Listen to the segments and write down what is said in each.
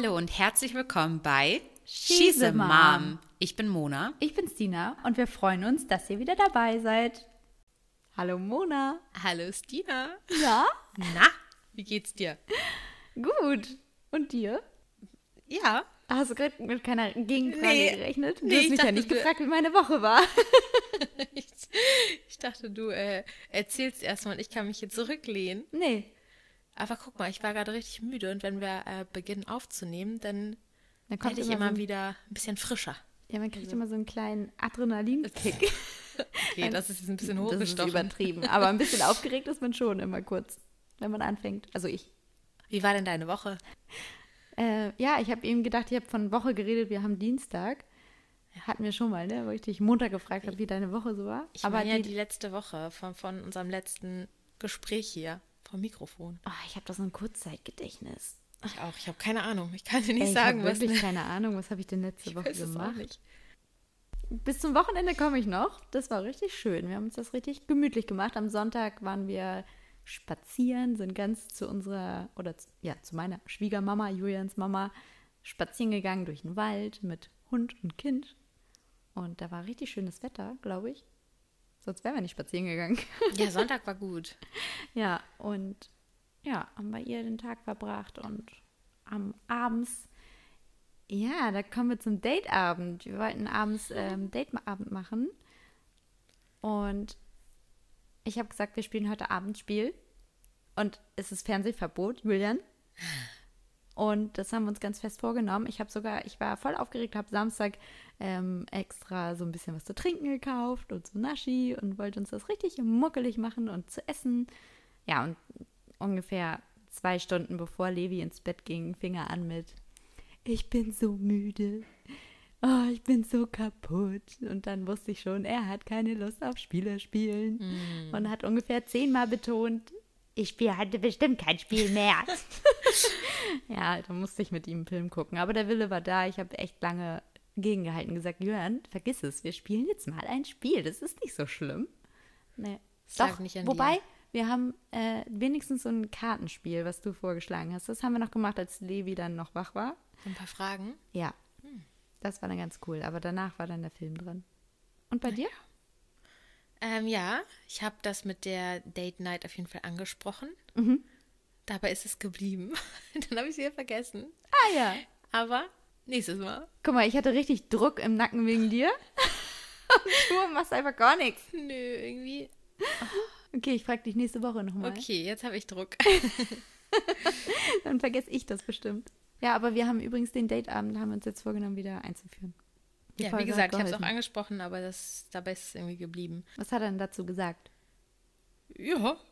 Hallo und herzlich willkommen bei She's a Mom. Ich bin Mona. Ich bin Stina und wir freuen uns, dass ihr wieder dabei seid. Hallo Mona. Hallo Stina. Ja? Na, wie geht's dir? Gut. Und dir? Ja. Hast du gerade mit keiner Gegenfrage Nee. gerechnet? Du Nee, hast ich mich ja nicht gefragt, wie meine Woche war. Ich, ich dachte, du äh, erzählst erstmal und ich kann mich hier zurücklehnen. Nee. Aber guck mal, ich war gerade richtig müde und wenn wir äh, beginnen aufzunehmen, dann Dann werde ich immer, so wieder ein bisschen frischer. Ja, man kriegt immer so einen kleinen Adrenalinkick. Okay, das ist jetzt ein bisschen Das ist hochgestochen. übertrieben. Aber ein bisschen aufgeregt ist man schon immer kurz, wenn man anfängt. Also ich. Wie war denn deine Woche? Äh, ja, ich habe eben gedacht, ich habe von Woche geredet, wir haben Dienstag. Hatten wir schon mal, ne? Wo ich dich Montag gefragt habe, wie deine Woche so war. Ich Aber meine ja die, die letzte Woche von, von unserem letzten Gespräch hier vom Mikrofon. oh, ich habe da so ein Kurzzeitgedächtnis. Ich auch. Ich habe keine Ahnung. Ich kann dir nicht Ey, sagen, ich was. habe wirklich keine Ahnung, was habe ich denn letzte Ich Woche gemacht. Bis zum Wochenende komme ich noch. Das war richtig schön. Wir haben uns das richtig gemütlich gemacht. Am Sonntag waren wir spazieren, sind ganz zu unserer, oder zu, ja, zu meiner Schwiegermama, Julians Mama, spazieren gegangen durch den Wald mit Hund und Kind. Und da war richtig schönes Wetter, glaube ich. Sonst wären wir nicht spazieren gegangen. Ja, Sonntag war gut. Ja, und ja, haben bei ihr den Tag verbracht und am abends, ja, da kommen wir zum Dateabend. Wir wollten abends ähm, Dateabend machen und ich habe gesagt, wir spielen heute Abend Spiel und es ist Fernsehverbot, Julian. Und das haben wir uns ganz fest vorgenommen. Ich habe sogar, ich war voll aufgeregt, habe Samstag ähm, extra so ein bisschen was zu trinken gekauft und so Naschi und wollte uns das richtig muckelig machen und zu essen. Ja, und ungefähr zwei Stunden bevor Levi ins Bett ging, fing er an mit Ich bin so müde. Oh, ich bin so kaputt. Und dann wusste ich schon, er hat keine Lust auf Spiele spielen. Und hat ungefähr zehnmal betont, ich spiele heute bestimmt kein Spiel mehr. ja, da musste ich mit ihm einen Film gucken. Aber der Wille war da. Ich habe echt lange gegengehalten und gesagt, Jörn, vergiss es, wir spielen jetzt mal ein Spiel. Das ist nicht so schlimm. Nee. Doch, nicht an wobei, dir. wir haben äh, wenigstens so ein Kartenspiel, was du vorgeschlagen hast. Das haben wir noch gemacht, als Levi dann noch wach war. Ein paar Fragen. Ja, das war dann ganz cool. Aber danach war dann der Film dran. Und bei dir? Ähm, ja, ich habe das mit der Date Night auf jeden Fall angesprochen. Mhm. Dabei ist es geblieben. Dann habe ich es wieder vergessen. Ah ja. Aber nächstes Mal. Guck mal, ich hatte richtig Druck im Nacken wegen dir. Und du machst einfach gar nichts. Nö, irgendwie. Okay, ich frage dich nächste Woche nochmal. Okay, jetzt habe ich Druck. Dann vergesse ich das bestimmt. Ja, aber wir haben übrigens den Dateabend, haben wir uns jetzt vorgenommen, wieder einzuführen. Ja, wie Folge gesagt, ich habe es auch angesprochen, aber das, dabei ist es irgendwie geblieben. Was hat er denn dazu gesagt? Ja.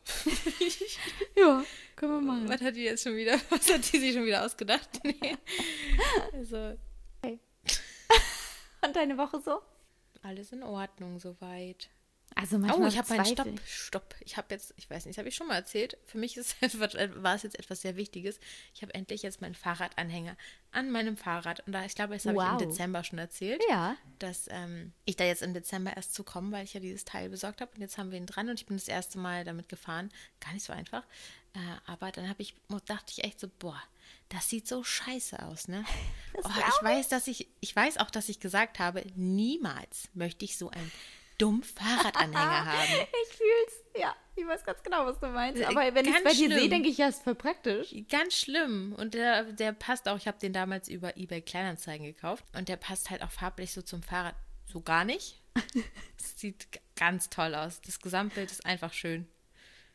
Ja, können wir machen. Was hat die jetzt schon wieder? Was hat die sich schon wieder ausgedacht? Nee. Also, Und deine Woche so? alles in Ordnung soweit. Also Oh, manchmal ich habe meinen Stopp. Stopp. Ich habe jetzt, ich weiß nicht, das habe ich schon mal erzählt. Für mich ist, war es jetzt etwas sehr Wichtiges. Ich habe endlich jetzt meinen Fahrradanhänger an meinem Fahrrad. Und da, ich glaube, das habe ich Wow. im Dezember schon erzählt, Ja. dass ähm, ich da jetzt im Dezember erst zu kommen, weil ich ja dieses Teil besorgt habe. Und jetzt haben wir ihn dran und ich bin das erste Mal damit gefahren. Gar nicht so einfach. Äh, aber dann habe ich, dachte ich echt so, boah, das sieht so scheiße aus, ne? Oh, ich weiß, dass ich, ich weiß auch, dass ich gesagt habe, niemals möchte ich so einen dummen Fahrradanhänger haben. Ich fühl's. Ja, ich weiß ganz genau, was du meinst. Äh, Aber wenn ich ganz bei dir sehe, schlimm. denke ich, ja, ist voll praktisch. Ganz schlimm. Und der, der passt auch, ich habe den damals über eBay Kleinanzeigen gekauft. Und der passt halt auch farblich so zum Fahrrad so gar nicht. Es sieht ganz toll aus. Das Gesamtbild ist einfach schön.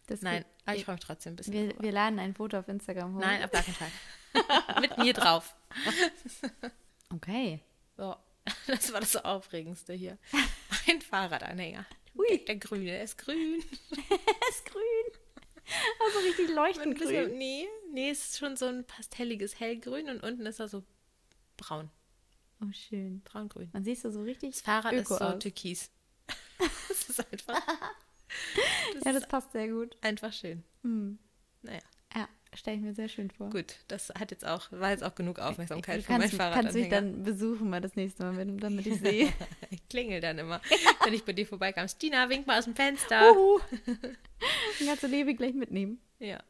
Das Nein, aber ich freue mich trotzdem ein bisschen. wir, wir laden ein Foto auf Instagram hoch. Nein, auf gar keinen Fall. Mit mir drauf. Okay. So, das war das Aufregendste hier. Ein Fahrradanhänger. Ui. Der, grüne, der ist grün. Es ist grün. Also richtig leuchtend bisschen- grün. Nee, nee, es ist schon so ein pastelliges Hellgrün und unten ist er so braun. Oh, schön. Braungrün. Man siehst du so richtig Das Fahrrad öko ist so aus. türkis. das ist einfach, das Ja, das passt sehr gut. einfach schön. Hm. Naja, Ja, stelle ich mir sehr schön vor. gut, das hat jetzt auch, war jetzt auch genug Aufmerksamkeit Du für mein kannst, kannst mich Fahrradanhänger. dann besuchen mal das nächste Mal, wenn, damit ich sehe. ich klingel dann immer, wenn ich bei dir vorbeikam. Stina, wink mal aus dem Fenster. Uhu. Dann kannst du Levi gleich mitnehmen. Ja.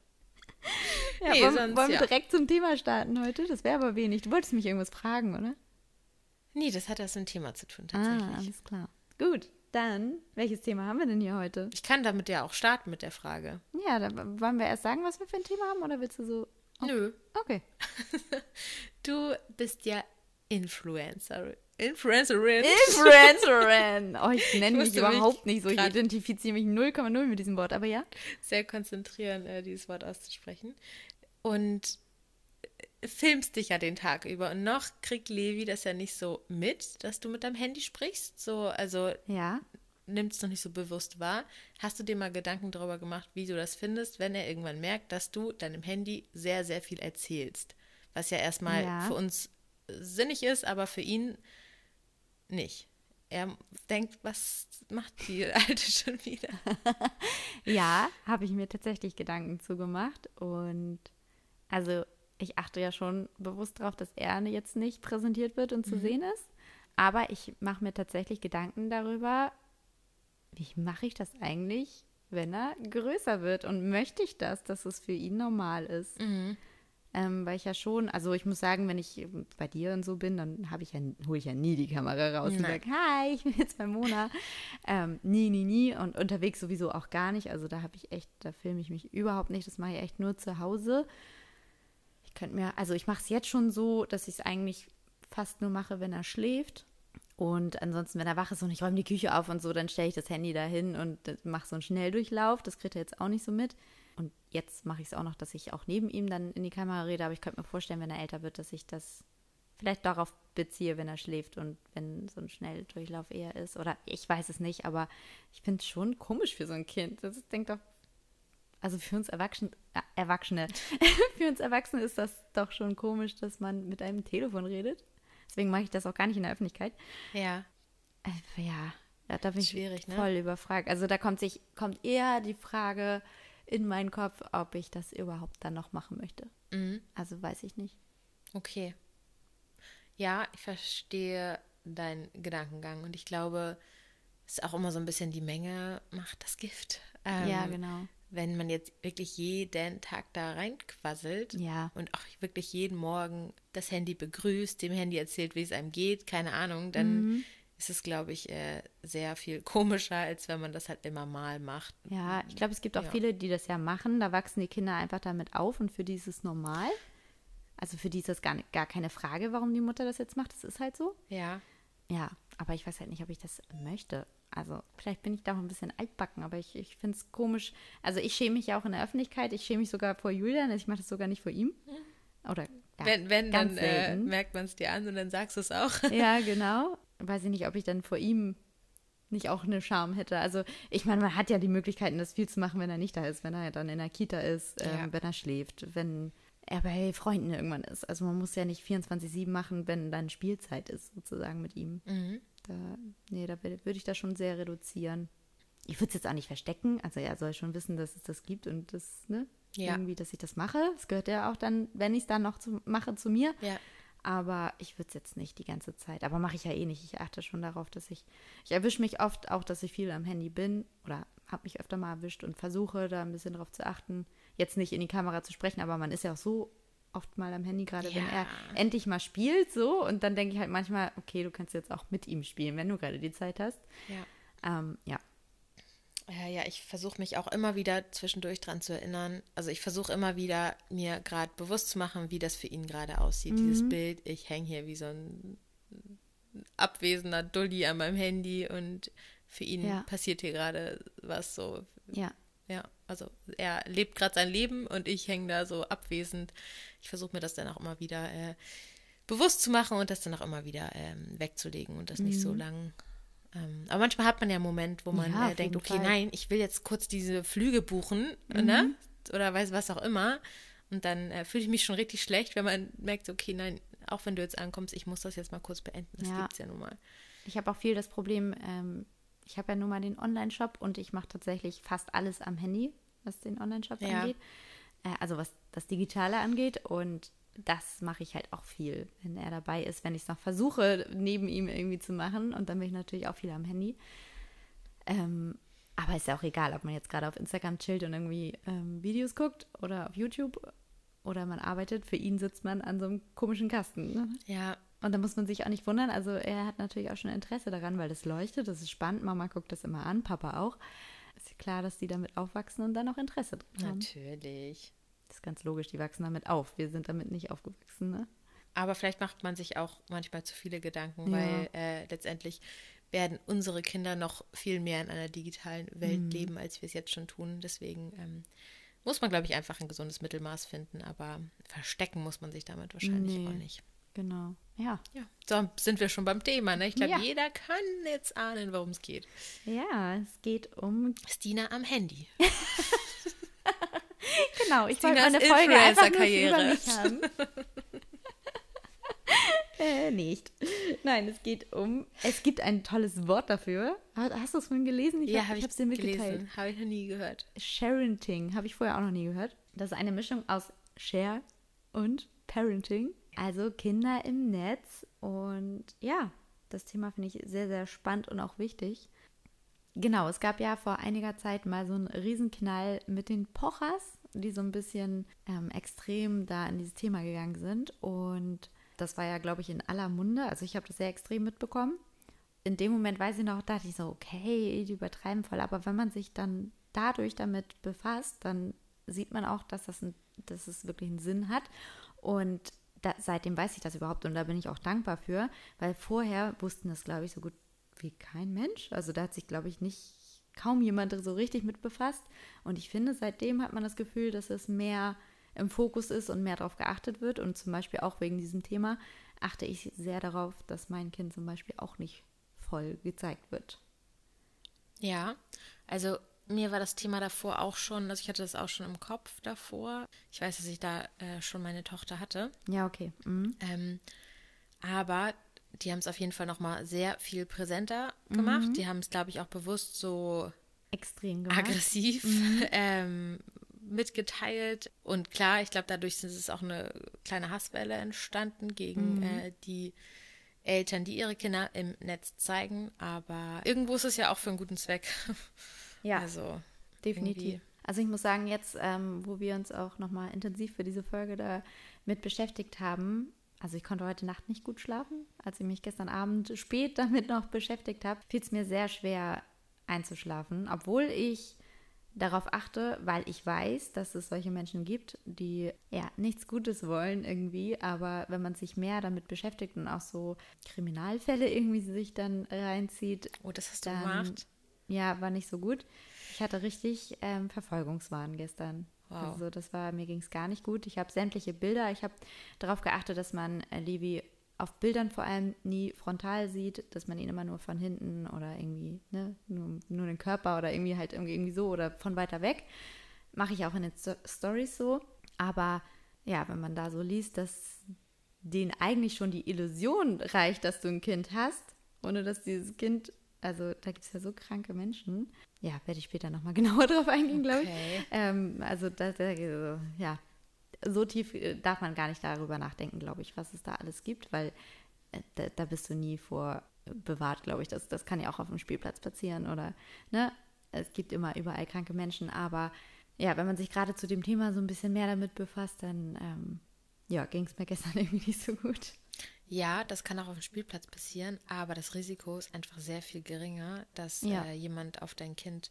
Ja, Nee, wollen, sonst, wollen wir ja. direkt zum Thema starten heute? Das wäre aber wenig. Du wolltest mich irgendwas fragen, oder? Nee, das hat das mit dem Thema zu tun, Ah, tatsächlich. alles klar. Gut, dann, welches Thema haben wir denn hier heute? Ich kann damit ja auch starten mit der Frage. Ja, dann wollen wir erst sagen, was wir für ein Thema haben, oder willst du so? Nö. Okay. Du bist ja Influencer. Influencerin. Influencerin. Oh, ich nenne mich überhaupt mich nicht so. Ich identifiziere mich 0,0 mit diesem Wort, aber ja. Sehr konzentrieren, äh, dieses Wort auszusprechen. Und filmst dich ja den Tag über. Und noch kriegt Levi das ja nicht so mit, dass du mit deinem Handy sprichst. So, also Ja. nimmt es noch nicht so bewusst wahr. Hast du dir mal Gedanken darüber gemacht, wie du das findest, wenn er irgendwann merkt, dass du deinem Handy sehr, sehr viel erzählst? Was ja erstmal Ja. für uns sinnig ist, aber für ihn nicht. Er denkt, was macht die Alte schon wieder? Ja, habe ich mir tatsächlich Gedanken zugemacht. Und also ich achte ja schon bewusst darauf, dass er jetzt nicht präsentiert wird und zu sehen ist. Aber ich mache mir tatsächlich Gedanken darüber, wie mache ich das eigentlich, wenn er größer wird? Und möchte ich das, dass es für ihn normal ist? Ähm, weil ich ja schon, also ich muss sagen, wenn ich bei dir und so bin, dann habe ich ja, hole ich ja nie die Kamera raus und Nein. sage, hi, ich bin jetzt bei Mona. ähm, nie, nie, nie. Und unterwegs sowieso auch gar nicht. Also da habe ich echt, da filme ich mich überhaupt nicht. Das mache ich echt nur zu Hause. Ich könnte mir, also ich mache es jetzt schon so, dass ich es eigentlich fast nur mache, wenn er schläft. Und ansonsten, wenn er wach ist und ich räume die Küche auf und so, dann stelle ich das Handy dahin und mache so einen Schnelldurchlauf. Das kriegt er jetzt auch nicht so mit. Und jetzt mache ich es auch noch, dass ich auch neben ihm dann in die Kamera rede. Aber ich könnte mir vorstellen, wenn er älter wird, dass ich das vielleicht darauf beziehe, wenn er schläft und wenn so ein Schnelldurchlauf eher ist. Oder ich weiß es nicht, aber ich finde es schon komisch für so ein Kind. Das denkt doch, also für uns Erwachsene, äh, Erwachsene, für uns Erwachsene ist das doch schon komisch, dass man mit einem Telefon redet. Deswegen mache ich das auch gar nicht in der Öffentlichkeit. Ja. Äh, ja, da, da bin ich Schwierig, ne? voll überfragt. Also da kommt sich kommt eher die Frage in meinen Kopf, ob ich das überhaupt dann noch machen möchte. Mhm. Also weiß ich nicht. Okay. Ja, ich verstehe deinen Gedankengang und ich glaube, es ist auch immer so ein bisschen die Menge macht das Gift. Ähm, ja, genau. Wenn man jetzt wirklich jeden Tag da reinquasselt Ja. und auch wirklich jeden Morgen das Handy begrüßt, dem Handy erzählt, wie es einem geht, keine Ahnung, dann ist es, glaube ich, äh, sehr viel komischer, als wenn man das halt immer mal macht. Ja, ich glaube, es gibt auch Ja. viele, die das ja machen. Da wachsen die Kinder einfach damit auf und für die ist es normal. Also für die ist das gar, nicht, gar keine Frage, warum die Mutter das jetzt macht. Das ist halt so. Ja. Ja, aber ich weiß halt nicht, ob ich das möchte. Also vielleicht bin ich da auch ein bisschen altbacken, aber ich, ich finde es komisch. Also ich schäme mich ja auch in der Öffentlichkeit. Ich schäme mich sogar vor Julian. Also ich mache das sogar nicht vor ihm. Oder ja, wenn, wenn dann äh, merkt man es dir an und dann sagst du es auch. Ja, genau. Weiß ich nicht, ob ich dann vor ihm nicht auch eine Scham hätte. Also ich meine, man hat ja die Möglichkeiten, das viel zu machen, wenn er nicht da ist, wenn er dann in der Kita ist, ähm, Ja. wenn er schläft, wenn er bei Freunden irgendwann ist. Also man muss ja nicht 24-7 machen, wenn dann Spielzeit ist, sozusagen mit ihm. Mhm. Da, nee, da würde würd ich das schon sehr reduzieren. Ich würde es jetzt auch nicht verstecken. Also er soll schon wissen, dass es das gibt und das, ne? Ja. Irgendwie, dass ich das mache. Das gehört ja auch dann, wenn ich es dann noch zu, mache, zu mir. Ja. Aber ich würde es jetzt nicht die ganze Zeit. Aber mache ich ja eh nicht. Ich achte schon darauf, dass ich. Ich erwische mich oft auch, dass ich viel am Handy bin oder habe mich öfter mal erwischt und versuche da ein bisschen drauf zu achten. Jetzt nicht in die Kamera zu sprechen, aber man ist ja auch so oft mal am Handy, gerade wenn er Ja. endlich mal spielt, so. Und dann denke ich halt manchmal, okay, du kannst jetzt auch mit ihm spielen, wenn du gerade die Zeit hast. Ja. Ähm, ja. Ja, ja, ich versuche mich auch immer wieder zwischendurch dran zu erinnern. Also ich versuche immer wieder mir gerade bewusst zu machen, wie das für ihn gerade aussieht. Mhm. Dieses Bild, ich hänge hier wie so ein abwesender Dulli an meinem Handy und für ihn Ja. passiert hier gerade was so. Ja. Ja, also er lebt gerade sein Leben und ich hänge da so abwesend. Ich versuche mir das dann auch immer wieder äh, bewusst zu machen und das dann auch immer wieder ähm, wegzulegen und das nicht so lang. Ähm, aber manchmal hat man ja einen Moment, wo man Mhm. Ja, äh, denkt, okay, Fall. nein, ich will jetzt kurz diese Flüge buchen, Mhm. ne? Oder weiß was auch immer. Und dann äh, fühle ich mich schon richtig schlecht, wenn man merkt, okay, nein, auch wenn du jetzt ankommst, ich muss das jetzt mal kurz beenden. Das Ja. gibt's ja nun mal. Ich habe auch viel das Problem, ähm, ich habe ja nun mal den Online-Shop und ich mache tatsächlich fast alles am Handy, was den Online-Shop Ja. angeht. Äh, also was das Digitale angeht. Und das mache ich halt auch viel, wenn er dabei ist, wenn ich es noch versuche, neben ihm irgendwie zu machen. Und dann bin ich natürlich auch viel am Handy. Ähm, aber ist ja auch egal, ob man jetzt gerade auf Instagram chillt und irgendwie ähm, Videos guckt oder auf YouTube. oder man arbeitet, für ihn sitzt man an so einem komischen Kasten. Ne? Ja. Und da muss man sich auch nicht wundern. Also er hat natürlich auch schon Interesse daran, weil das leuchtet, das ist spannend. Mama guckt das immer an, Papa auch. Ist klar, dass die damit aufwachsen und dann auch Interesse dran haben. Natürlich. Das ist ganz logisch, die wachsen damit auf. Wir sind damit nicht aufgewachsen, ne? Aber vielleicht macht man sich auch manchmal zu viele Gedanken, Ja. weil äh, letztendlich werden unsere Kinder noch viel mehr in einer digitalen Welt Mhm. leben, als wir es jetzt schon tun. Deswegen ähm, muss man, glaube ich, einfach ein gesundes Mittelmaß finden. Aber verstecken muss man sich damit wahrscheinlich Nee. auch nicht. Genau. Ja. Ja, so sind wir schon beim Thema. Ne? Ich glaube, Ja. jeder kann jetzt ahnen, worum es geht. Ja, es geht um. Stina am Handy. Genau, ich wollte Stinas meine Folge einfach nur über mich haben. äh, nicht. Nein, es geht um. Es gibt ein tolles Wort dafür. Ha- Hast du es vorhin gelesen? ja, hab- habe ich, hab's dir mitgeteilt. gelesen. Habe ich noch nie gehört. Sharenting habe ich vorher auch noch nie gehört. Das ist eine Mischung aus Share und Parenting, also Kinder im Netz. Und ja, das Thema finde ich sehr, sehr spannend und auch wichtig. Genau, es gab ja vor einiger Zeit mal so einen Riesenknall mit den Pochers, die so ein bisschen ähm, extrem da in dieses Thema gegangen sind. Und das war ja, glaube ich, in aller Munde. Also ich habe das sehr extrem mitbekommen in dem Moment weiß ich noch, dachte ich so, okay, die übertreiben voll. Aber wenn man sich dann dadurch damit befasst, dann sieht man auch, dass das, ein, dass es wirklich einen Sinn hat. Und da, seitdem weiß ich das überhaupt und da bin ich auch dankbar für, weil vorher wussten das, glaube ich, so gut wie kein Mensch. Also da hat sich, glaube ich, nicht kaum jemand so richtig mit befasst. Und ich finde, seitdem hat man das Gefühl, dass es mehr im Fokus ist und mehr darauf geachtet wird. Und zum Beispiel auch wegen diesem Thema achte ich sehr darauf, dass mein Kind zum Beispiel auch nicht voll gezeigt wird. Ja, also mir war das Thema davor auch schon, also ich hatte das auch schon im Kopf davor. Ich weiß, dass ich da äh, schon meine Tochter hatte. Ja, okay. Mhm. Ähm, aber die haben es auf jeden Fall nochmal sehr viel präsenter gemacht. Die haben es, glaube ich, auch bewusst so Extrem gemacht. aggressiv ähm, mitgeteilt. Und klar, ich glaube, dadurch ist es auch eine kleine Hasswelle entstanden gegen äh, die Eltern, die ihre Kinder im Netz zeigen. Aber irgendwo ist es ja auch für einen guten Zweck. Ja, Also definitiv. irgendwie- Also ich muss sagen, jetzt, ähm, wo wir uns auch nochmal intensiv für diese Folge da mit beschäftigt haben, also ich konnte heute Nacht nicht gut schlafen. Als ich mich gestern Abend spät damit noch beschäftigt habe, fiel es mir sehr schwer einzuschlafen, obwohl ich darauf achte, weil ich weiß, dass es solche Menschen gibt, die ja nichts Gutes wollen irgendwie, aber wenn man sich mehr damit beschäftigt und auch so Kriminalfälle irgendwie sich dann reinzieht, Oh, das hast du gemacht? Ja, war nicht so gut. Ich hatte richtig ähm, Verfolgungswahn gestern. Wow. Also das war, mir ging es gar nicht gut. Ich habe sämtliche Bilder, ich habe darauf geachtet, dass man äh, Levi auf Bildern vor allem nie frontal sieht, dass man ihn immer nur von hinten oder irgendwie, ne, nur, nur den Körper oder irgendwie halt irgendwie, irgendwie so oder von weiter weg. Mache ich auch in den Sto Stories so. Aber ja, wenn man da so liest, dass denen eigentlich schon die Illusion reicht, dass du ein Kind hast, ohne dass dieses Kind, also da gibt es ja so kranke Menschen. Ja, werde ich später nochmal genauer drauf eingehen, glaube ich. Okay. Ähm, also da, da, äh, ja, so tief äh, darf man gar nicht darüber nachdenken, glaube ich, was es da alles gibt, weil äh, da, da bist du nie vor äh, bewahrt, glaube ich. Das, das kann ja auch auf dem Spielplatz passieren oder, ne? Es gibt immer überall kranke Menschen, aber ja, wenn man sich gerade zu dem Thema so ein bisschen mehr damit befasst, dann ähm, ja, ging es mir gestern irgendwie nicht so gut. Ja, das kann auch auf dem Spielplatz passieren, aber das Risiko ist einfach sehr viel geringer, dass Ja. äh, jemand auf dein Kind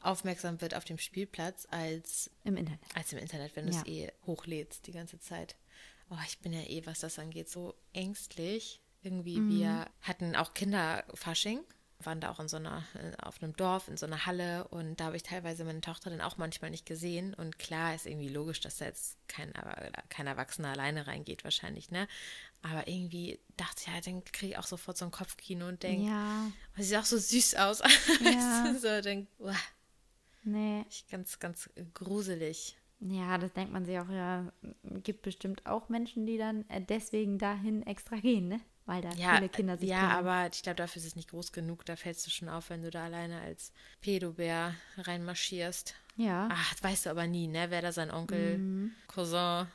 aufmerksam wird auf dem Spielplatz als, Im Internet. als im Internet, wenn du Ja. es eh hochlädst die ganze Zeit. Oh, ich bin ja eh, was das angeht, so ängstlich. Irgendwie, Mhm. wir hatten auch Kinderfasching, waren da auch in so einer, äh, auf einem Dorf, in so einer Halle und da habe ich teilweise meine Tochter dann auch manchmal nicht gesehen. Und klar ist irgendwie logisch, dass da jetzt kein, äh, kein Erwachsener alleine reingeht, wahrscheinlich, ne? Aber irgendwie dachte ich, ja, dann kriege ich auch sofort so ein Kopfkino und denke, Ja, oh, sie sieht auch so süß aus. Ja. so, denk, uah, nee. ich ganz, ganz gruselig. Ja, das denkt man sich auch, ja, gibt bestimmt auch Menschen, die dann äh, deswegen dahin extra gehen, ne? Weil da Ja, viele Kinder sich ja treffen. aber ich glaube, dafür ist es nicht groß genug. Da fällst du schon auf, wenn du da alleine als Pedobär reinmarschierst. Ja. Ach, das weißt du aber nie, ne? Wer da sein Onkel, Cousin da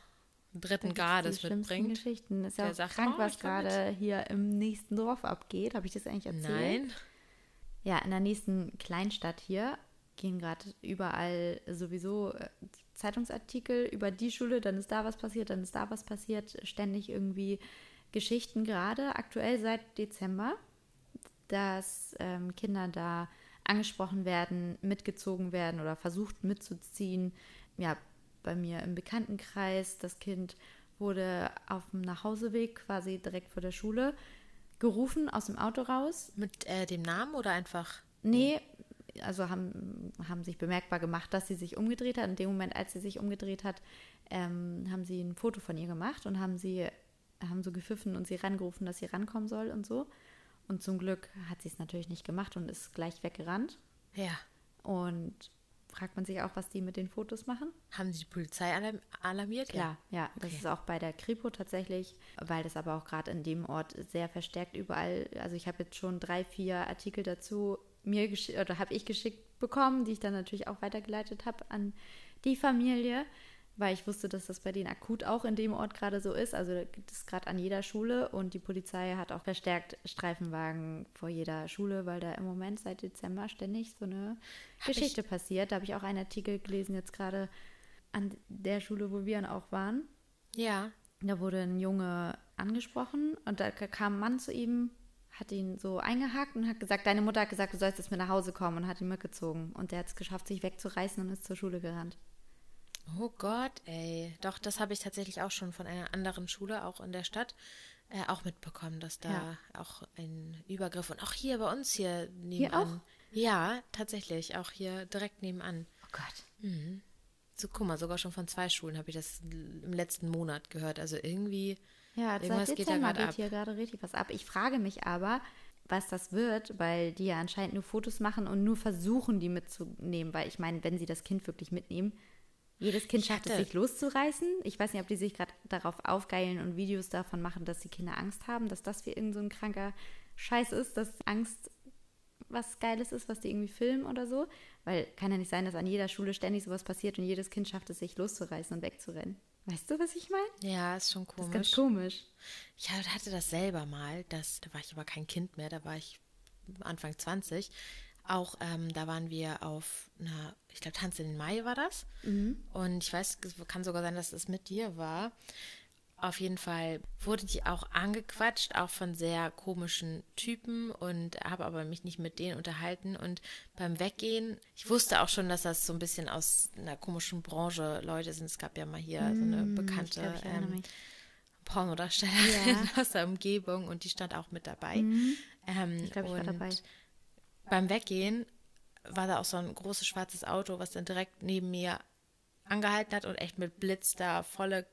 dritten Grades mitbringt. Geschichten. Ist Der ja auch sagt, krank, oh, was gerade hier im nächsten Dorf abgeht. Habe ich das eigentlich erzählt? Nein. Ja, in der nächsten Kleinstadt hier gehen gerade überall sowieso, äh, Zeitungsartikel über die Schule, dann ist da was passiert, dann ist da was passiert, ständig irgendwie Geschichten gerade, aktuell seit Dezember, dass ähm, Kinder da angesprochen werden, mitgezogen werden oder versucht mitzuziehen. Ja, bei mir im Bekanntenkreis, das Kind wurde auf dem Nachhauseweg quasi direkt vor der Schule gerufen aus dem Auto raus. Mit äh, dem Namen oder einfach? Nee, also haben, haben sich bemerkbar gemacht, dass sie sich umgedreht hat. In dem Moment, als sie sich umgedreht hat, ähm, haben sie ein Foto von ihr gemacht und haben sie haben so gepfiffen und sie rangerufen, dass sie rankommen soll und so. Und zum Glück hat sie es natürlich nicht gemacht und ist gleich weggerannt. Ja. Und fragt man sich auch, was die mit den Fotos machen? Haben sie die Polizei alarm alarmiert? Klar, ja. Das Okay. ist auch bei der Kripo tatsächlich, weil das aber auch gerade in dem Ort sehr verstärkt überall. Also ich habe jetzt schon drei, vier Artikel dazu mir gesch- oder habe ich geschickt bekommen, die ich dann natürlich auch weitergeleitet habe an die Familie, weil ich wusste, dass das bei denen akut auch in dem Ort gerade so ist. Also da gibt es gerade an jeder Schule und die Polizei hat auch verstärkt Streifenwagen vor jeder Schule, weil da im Moment seit Dezember ständig so eine Hab Geschichte passiert. Da habe ich auch einen Artikel gelesen jetzt gerade an der Schule, wo wir dann auch waren. Ja. Da wurde ein Junge angesprochen und da kam ein Mann zu ihm, hat ihn so eingehakt und hat gesagt, deine Mutter hat gesagt, du sollst jetzt mit nach Hause kommen und hat ihn mitgezogen. Und der hat es geschafft, sich wegzureißen und ist zur Schule gerannt. Oh Gott, ey. Doch, das habe ich tatsächlich auch schon von einer anderen Schule, auch in der Stadt, äh, auch mitbekommen, dass da Ja. auch ein Übergriff und auch hier bei uns hier nebenan. auch? Ja, tatsächlich, auch hier direkt nebenan. Oh Gott. So, guck mal, sogar schon von zwei Schulen habe ich das im letzten Monat gehört. Also irgendwie, Ja, irgendwas seit geht da gerade geht ab. hier gerade richtig was ab. Ich frage mich aber, was das wird, weil die ja anscheinend nur Fotos machen und nur versuchen, die mitzunehmen. Weil ich meine, wenn sie das Kind wirklich mitnehmen, jedes Kind schafft es, sich loszureißen. Ich weiß nicht, ob die sich gerade darauf aufgeilen und Videos davon machen, dass die Kinder Angst haben, dass das wie irgend so ein kranker Scheiß ist, dass Angst was Geiles ist, was die irgendwie filmen oder so. Weil kann ja nicht sein, dass an jeder Schule ständig sowas passiert und jedes Kind schafft es, sich loszureißen und wegzurennen. Weißt du, was ich meine? ja, ist schon Das komisch. ist ganz komisch. Ich hatte das selber mal, das, da war ich aber kein Kind mehr, da war ich Anfang 20. Auch ähm, da waren wir auf einer, ich glaube, Tanz in den Mai war das. Und ich weiß, es kann sogar sein, dass es mit dir war. Auf jeden Fall wurde die auch angequatscht, auch von sehr komischen Typen und habe aber mich nicht mit denen unterhalten. Und beim Weggehen, ich wusste auch schon, dass das so ein bisschen aus einer komischen Branche Leute sind. Es gab ja mal hier so eine bekannte glaub, ich ähm. Pornodarstellerin Ja. aus der Umgebung und die stand auch mit dabei. Ähm, Ich glaube, ich war dabei. Beim Weggehen war da auch so ein großes schwarzes Auto, was dann direkt neben mir angehalten hat und echt mit Blitz da volle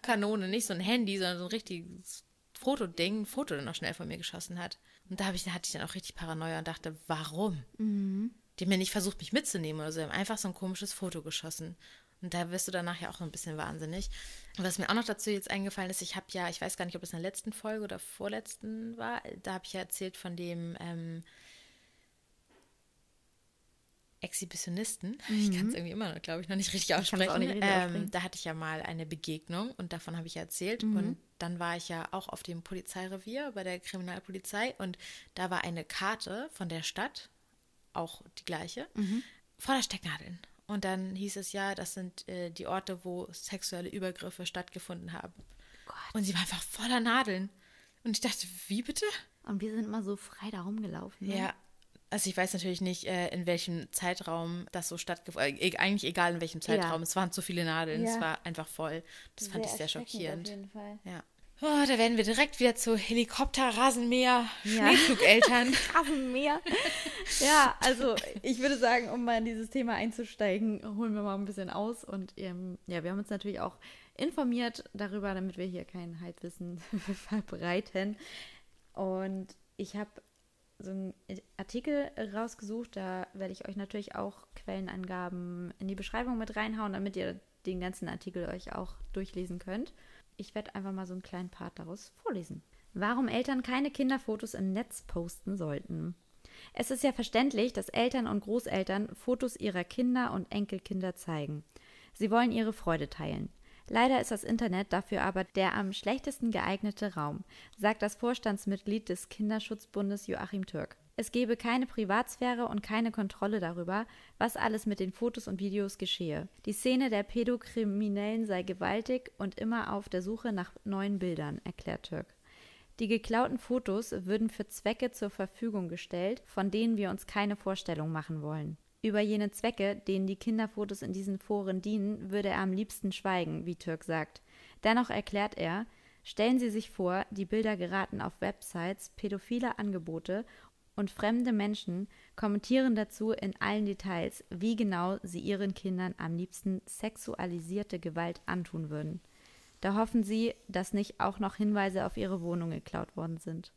Kanone, nicht so ein Handy, sondern so ein richtiges Fotoding, ein Foto dann auch schnell von mir geschossen hat. Und da, ich, hatte ich dann auch richtig Paranoia und dachte, warum? Die haben ja nicht versucht, mich mitzunehmen oder so, die haben einfach so ein komisches Foto geschossen. Und da wirst du danach ja auch so ein bisschen wahnsinnig. Und was mir auch noch dazu jetzt eingefallen ist, ich habe ja, ich weiß gar nicht, ob es in der letzten Folge oder vorletzten war, da habe ich ja erzählt von dem ähm, Exhibitionisten. Ich kann es irgendwie immer noch, glaube ich, noch nicht richtig aussprechen. nicht richtig ähm, da hatte ich ja mal eine Begegnung und davon habe ich ja erzählt. Und dann war ich ja auch auf dem Polizeirevier bei der Kriminalpolizei und da war eine Karte von der Stadt, auch die gleiche, voller Stecknadeln. Und dann hieß es ja, das sind äh, die Orte, wo sexuelle Übergriffe stattgefunden haben. Gott. Und sie war einfach voller Nadeln. Und ich dachte, wie bitte? Und wir sind immer so frei da rumgelaufen. Ne? Ja, also ich weiß natürlich nicht, äh, in welchem Zeitraum das so stattgefunden hat. Eigentlich egal in welchem Zeitraum. Ja. Es waren zu viele Nadeln. Ja. Es war einfach voll. Das fand ich sehr schockierend. Auf jeden Fall. Ja. Oh, da werden wir direkt wieder zu Helikopter, Rasenmäher. Schneeflugeltern. Rasenmäher. ja, also ich würde sagen, um mal in dieses Thema einzusteigen, holen wir mal ein bisschen aus. Und ähm, ja, wir haben uns natürlich auch informiert darüber, damit wir hier kein Halbwissen verbreiten. Und ich habe so einen Artikel rausgesucht, da werde ich euch natürlich auch Quellenangaben in die Beschreibung mit reinhauen, damit ihr den ganzen Artikel euch auch durchlesen könnt. Ich werde einfach mal so einen kleinen Part daraus vorlesen. Warum Eltern keine Kinderfotos im Netz posten sollten. Es ist ja verständlich, dass Eltern und Großeltern Fotos ihrer Kinder und Enkelkinder zeigen. Sie wollen ihre Freude teilen. Leider ist das Internet dafür aber der am schlechtesten geeignete Raum, sagt das Vorstandsmitglied des Kinderschutzbundes Joachim Türk. Es gebe keine Privatsphäre und keine Kontrolle darüber, was alles mit den Fotos und Videos geschehe. Die Szene der Pädokriminellen sei gewaltig und immer auf der Suche nach neuen Bildern, erklärt Türk. Die geklauten Fotos würden für Zwecke zur Verfügung gestellt, von denen wir uns keine Vorstellung machen wollen. Über jene Zwecke, denen die Kinderfotos in diesen Foren dienen, würde er am liebsten schweigen, wie Türk sagt. Dennoch erklärt er, stellen Sie sich vor, die Bilder geraten auf Websites pädophile Angebote und fremde Menschen kommentieren dazu in allen Details, wie genau sie ihren Kindern am liebsten sexualisierte Gewalt antun würden. Da hoffen sie, dass nicht auch noch Hinweise auf ihre Wohnung geklaut worden sind.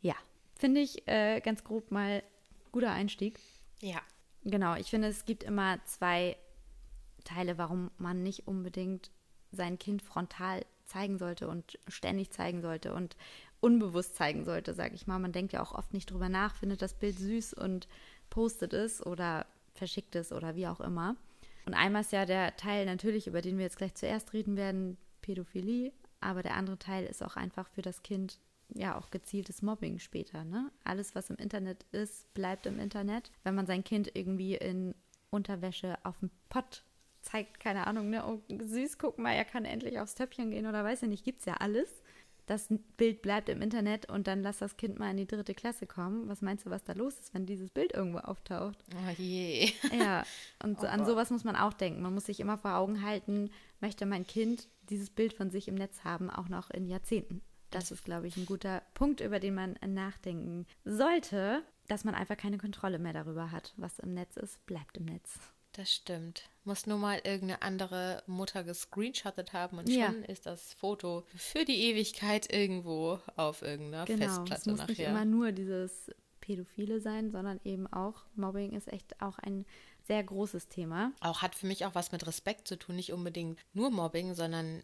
Ja, finde ich äh, ganz grob mal guter Einstieg. Ja. Genau, ich finde, es gibt immer zwei Teile, warum man nicht unbedingt sein Kind frontal zeigen sollte und ständig zeigen sollte und unbewusst zeigen sollte, sage ich mal. Man denkt ja auch oft nicht drüber nach, findet das Bild süß und postet es oder verschickt es oder wie auch immer. Und einmal ist ja der Teil natürlich, über den wir jetzt gleich zuerst reden werden, Pädophilie, aber der andere Teil ist auch einfach für das Kind ja auch gezieltes Mobbing später. Ne? Alles, was im Internet ist, bleibt im Internet. Wenn man sein Kind irgendwie in Unterwäsche auf dem Pott zeigt, keine Ahnung, ne, oh, süß, guck mal, er kann endlich aufs Töpfchen gehen oder weiß ich nicht, gibt's ja alles. Das Bild bleibt im Internet und dann lass das Kind mal in die dritte Klasse kommen. Was meinst du, was da los ist, wenn dieses Bild irgendwo auftaucht? Oh je. Ja, und so, an sowas muss man auch denken. Man muss sich immer vor Augen halten, möchte mein Kind dieses Bild von sich im Netz haben, auch noch in Jahrzehnten. Das ist, glaube ich, ein guter Punkt, über den man nachdenken sollte, dass man einfach keine Kontrolle mehr darüber hat. Was im Netz ist, bleibt im Netz. Das stimmt. Muss nur mal irgendeine andere Mutter gescreenshottet haben und Ja. schon ist das Foto für die Ewigkeit irgendwo auf irgendeiner Genau, es Festplatte muss nicht nachher. immer nur dieses Pädophile sein, sondern eben auch Mobbing ist echt auch ein sehr großes Thema. auch hat für mich auch was mit Respekt zu tun, nicht unbedingt nur Mobbing, sondern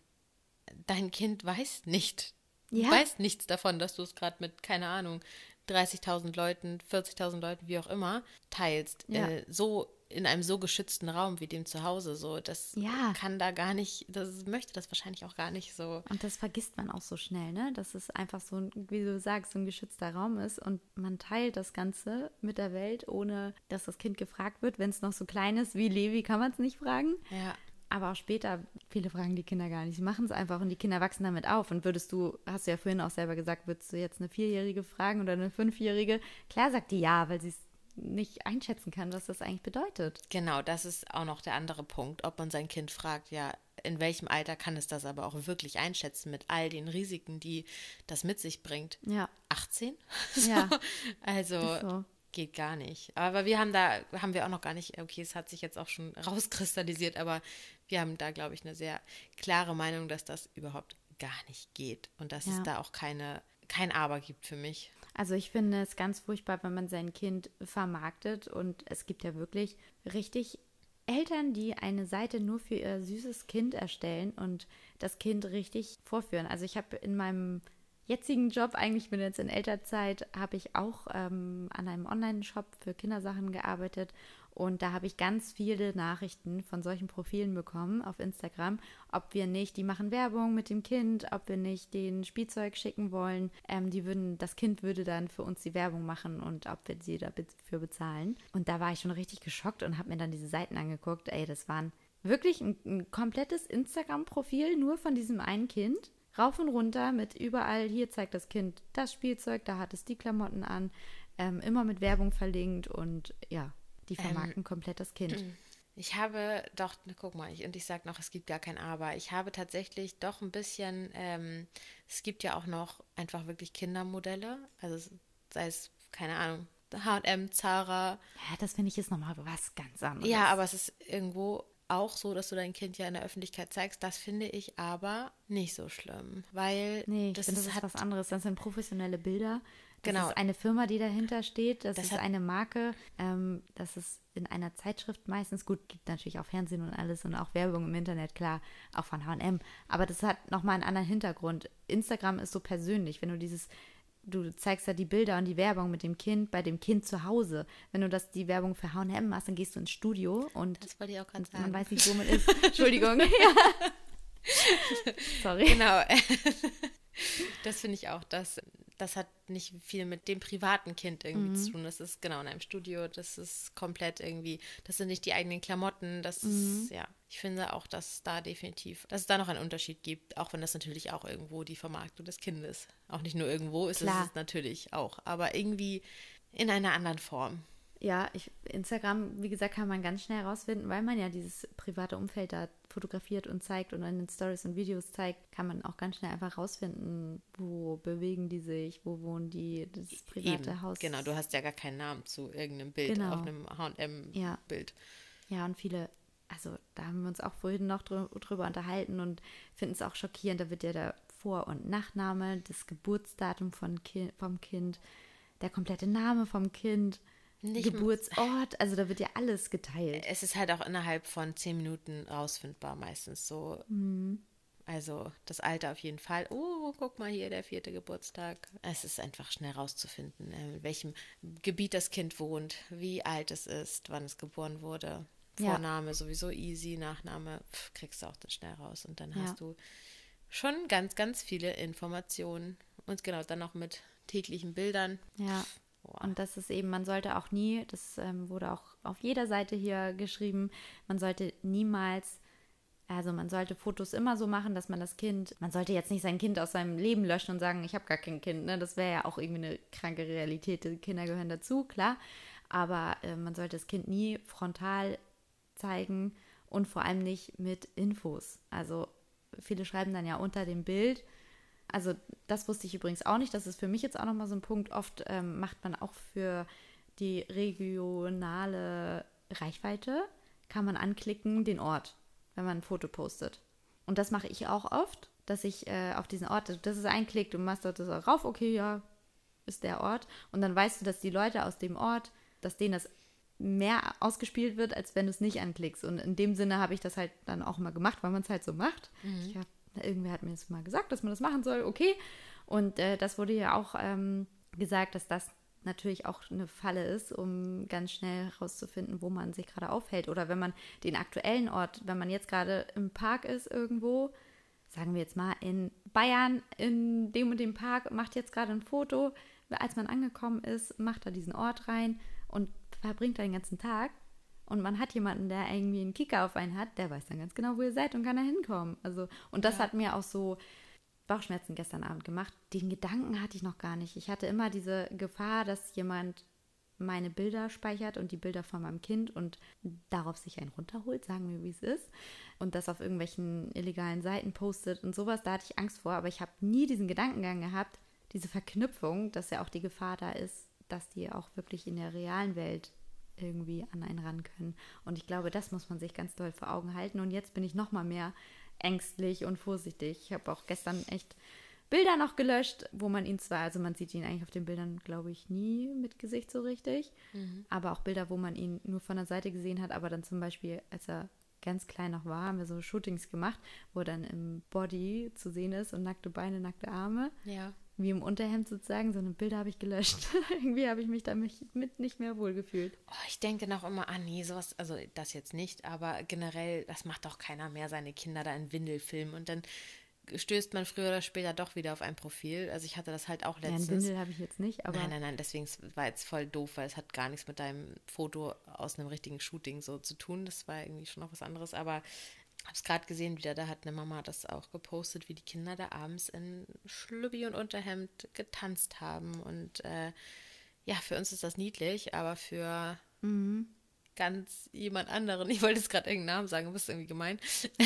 dein Kind weiß nicht, Ja. weiß nichts davon, dass du es gerade mit, keine Ahnung, 30.000 Leuten, 40.000 Leuten, wie auch immer, teilst. Ja. Äh, so in einem so geschützten Raum wie dem zu Hause, so das Ja. kann da gar nicht, das möchte das wahrscheinlich auch gar nicht so. Und das vergisst man auch so schnell, ne? Dass es einfach so, ein, wie du sagst, so ein geschützter Raum ist und man teilt das Ganze mit der Welt, ohne dass das Kind gefragt wird. Wenn es noch so klein ist wie Levi, kann man es nicht fragen. Ja. Aber auch später, viele fragen die Kinder gar nicht. Sie machen es einfach und die Kinder wachsen damit auf. Und würdest du, hast du ja vorhin auch selber gesagt, würdest du jetzt eine Vierjährige fragen oder eine Fünfjährige? Klar sagt die ja, weil sie es nicht einschätzen kann, was das eigentlich bedeutet. Genau, das ist auch noch der andere Punkt, ob man sein Kind fragt, ja, in welchem Alter kann es das aber auch wirklich einschätzen mit all den Risiken, die das mit sich bringt. Ja. 18? Ja. Also so. Geht gar nicht. Aber wir haben da, haben wir auch noch gar nicht, okay, es hat sich jetzt auch schon rauskristallisiert, aber wir haben da, glaube ich, eine sehr klare Meinung, dass das überhaupt gar nicht geht und dass Ja. es da auch keine, kein Aber gibt für mich. Also ich finde es ganz furchtbar, wenn man sein Kind vermarktet und es gibt ja wirklich richtig Eltern, die eine Seite nur für ihr süßes Kind erstellen und das Kind richtig vorführen. Also ich habe in meinem jetzigen Job, eigentlich ich bin jetzt in Elternzeit, habe ich auch ähm, an einem Online-Shop für Kindersachen gearbeitet und da habe ich ganz viele Nachrichten von solchen Profilen bekommen auf Instagram, ob wir nicht, die machen Werbung mit dem Kind, ob wir nicht den Spielzeug schicken wollen. Ähm, die würden, das Kind würde dann für uns die Werbung machen und ob wir sie dafür bezahlen. Und da war ich schon richtig geschockt und habe mir dann diese Seiten angeguckt. Ey, das waren wirklich ein, ein komplettes Instagram-Profil nur von diesem einen Kind. Rauf und runter mit überall, hier zeigt das Kind das Spielzeug, da hat es die Klamotten an, ähm, immer mit Werbung verlinkt und ja, die vermarkten komplett das Kind. Ich habe doch, ne, guck mal, ich, und ich sage noch, es gibt gar kein Aber. Ich habe tatsächlich doch ein bisschen, ähm, es gibt ja auch noch einfach wirklich Kindermodelle, also sei es, keine Ahnung, H&M, Zara. Ja, das finde ich ist nochmal was ganz anderes. Ja, aber es ist irgendwo auch so, dass du dein Kind ja in der Öffentlichkeit zeigst. Das finde ich aber nicht so schlimm, weil Nee, das, finde, ist, das ist was anderes. Das sind professionelle Bilder. Das Genau. ist eine Firma, die dahinter steht. Das, Das ist eine Marke. Ähm, das ist in einer Zeitschrift meistens. Gut, gibt natürlich auch Fernsehen und alles und auch Werbung im Internet, klar, auch von H&M. Aber das hat nochmal einen anderen Hintergrund. Instagram ist so persönlich. Wenn du dieses, du zeigst da die Bilder und die Werbung mit dem Kind, bei dem Kind zu Hause. Wenn du das, die Werbung für H&M machst, dann gehst du ins Studio und das wollte ich auch gerade man sagen. weiß nicht, wo man ist. Entschuldigung. ja. Sorry. Genau. das finde ich auch, dass das hat nicht viel mit dem privaten Kind irgendwie Mhm. zu tun. Das ist genau in einem Studio, das ist komplett irgendwie, das sind nicht die eigenen Klamotten, das Mhm. ist, ja, ich finde auch, dass da definitiv, dass es da noch einen Unterschied gibt, auch wenn das natürlich auch irgendwo die Vermarktung des Kindes, auch nicht nur irgendwo ist Klar. es natürlich auch, aber irgendwie in einer anderen Form. Ja, ich, Instagram, wie gesagt, kann man ganz schnell rausfinden, weil man ja dieses private Umfeld da fotografiert und zeigt und in den Stories und Videos zeigt, kann man auch ganz schnell einfach rausfinden, wo bewegen die sich, wo wohnen die, das private Eben, Haus. genau, du hast ja gar keinen Namen zu irgendeinem Bild Genau. auf einem H&M-Bild. Ja, und viele, also da haben wir uns auch vorhin noch drü drüber unterhalten und finden es auch schockierend, da wird ja der Vor- und Nachname, das Geburtsdatum von ki vom Kind, der komplette Name vom Kind, Nicht Geburtsort, also da wird ja alles geteilt. Es ist halt auch innerhalb von zehn Minuten rausfindbar meistens so. Mhm. Also das Alter auf jeden Fall. Oh, guck mal hier, der vierte Geburtstag. Es ist einfach schnell rauszufinden, äh, in welchem Gebiet das Kind wohnt, wie alt es ist, wann es geboren wurde. Ja. Vorname sowieso easy, Nachname pf, kriegst du auch dann schnell raus. Und dann Ja. hast du schon ganz, ganz viele Informationen. Und genau, dann noch mit täglichen Bildern. Ja. Boah. Und das ist eben, man sollte auch nie, das ähm, wurde auch auf jeder Seite hier geschrieben, man sollte niemals, also man sollte Fotos immer so machen, dass man das Kind, man sollte jetzt nicht sein Kind aus seinem Leben löschen und sagen, ich habe gar kein Kind, ne? Das wäre ja auch irgendwie eine kranke Realität. Die Kinder gehören dazu, klar. Aber äh, man sollte das Kind nie frontal zeigen und vor allem nicht mit Infos. Also viele schreiben dann ja unter dem Bild, also das wusste ich übrigens auch nicht. Das ist für mich jetzt auch nochmal so ein Punkt. Oft ähm, macht man auch für die regionale Reichweite, kann man anklicken den Ort, wenn man ein Foto postet. Und das mache ich auch oft, dass ich äh, auf diesen Ort, das ist einklickt und machst dort das auch rauf, okay, ja, ist der Ort. Und dann weißt du, dass die Leute aus dem Ort, dass denen das mehr ausgespielt wird, als wenn du es nicht anklickst. Und in dem Sinne habe ich das halt dann auch mal gemacht, weil man es halt so macht. Ich hab, irgendwer hat mir das mal gesagt, dass man das machen soll, okay. Und äh, das wurde ja auch ähm, gesagt, dass das natürlich auch eine Falle ist, um ganz schnell herauszufinden, wo man sich gerade aufhält. Oder wenn man den aktuellen Ort, wenn man jetzt gerade im Park ist irgendwo, sagen wir jetzt mal in Bayern, in dem und dem Park, macht jetzt gerade ein Foto, als man angekommen ist, macht da diesen Ort rein und verbringt da den ganzen Tag. Und man hat jemanden, der irgendwie einen Kicker auf einen hat, der weiß dann ganz genau, wo ihr seid und kann da hinkommen. Also, und das Ja. hat mir auch so Bauchschmerzen gestern Abend gemacht. Den Gedanken hatte ich noch gar nicht. Ich hatte immer diese Gefahr, dass jemand meine Bilder speichert und die Bilder von meinem Kind und darauf sich einen runterholt, sagen wir, wie es ist, und das auf irgendwelchen illegalen Seiten postet und sowas. Da hatte ich Angst vor, aber ich habe nie diesen Gedankengang gehabt, diese Verknüpfung, dass ja auch die Gefahr da ist, dass die auch wirklich in der realen Welt irgendwie an einen ran können. Und ich glaube, das muss man sich ganz doll vor Augen halten. Und jetzt bin ich noch mal mehr ängstlich und vorsichtig. Ich habe auch gestern echt Bilder noch gelöscht, wo man ihn zwar, also man sieht ihn eigentlich auf den Bildern, glaube ich, nie mit Gesicht so richtig, aber auch Bilder, wo man ihn nur von der Seite gesehen hat, aber dann zum Beispiel, als er ganz klein noch war, haben wir so Shootings gemacht, wo er dann im Body zu sehen ist und nackte Beine, nackte Arme, Ja. Wie im Unterhemd sozusagen. So eine Bilder habe ich gelöscht. Irgendwie habe ich mich damit nicht mehr wohlgefühlt. Oh, ich denke noch immer, ah nee, sowas, also das jetzt nicht, aber generell, das macht doch keiner mehr, seine Kinder da in Windelfilm und dann stößt man früher oder später doch wieder auf ein Profil. Also ich hatte das halt auch letztens. einen Windel habe ich jetzt nicht, aber nein, nein, nein, deswegen es war jetzt voll doof, weil es hat gar nichts mit deinem Foto aus einem richtigen Shooting so zu tun. Das war irgendwie schon noch was anderes, aber habe es gerade gesehen wieder, da hat eine Mama das auch gepostet, wie die Kinder da abends in Schlübbi und Unterhemd getanzt haben und äh, ja, für uns ist das niedlich, aber für Mhm. ganz jemand anderen, ich wollte jetzt gerade irgendeinen Namen sagen, bist irgendwie gemein,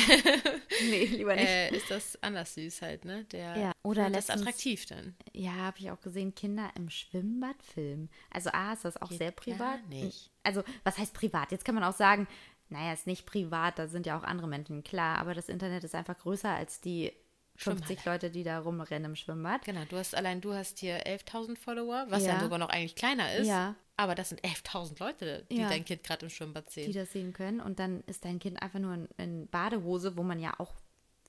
nee, lieber nicht. äh, ist das anders süß halt, ne? Der Ja, oder das letztens- attraktiv dann. Ja, habe ich auch gesehen, Kinder im Schwimmbad filmen. Also A, ist das auch Geht sehr privat. nicht. Also, was heißt privat? Jetzt kann man auch sagen, naja, ist nicht privat, da sind ja auch andere Menschen, klar, aber das Internet ist einfach größer als die 50 Schwimmhalle. Leute, die da rumrennen im Schwimmbad. Genau, du hast allein, du hast hier 11.000 Follower, was Ja. dann sogar noch eigentlich kleiner ist. Ja. Aber das sind 11.000 Leute, die Ja. dein Kind gerade im Schwimmbad sehen. die das sehen können. Und dann ist dein Kind einfach nur in, in Badehose, wo man ja auch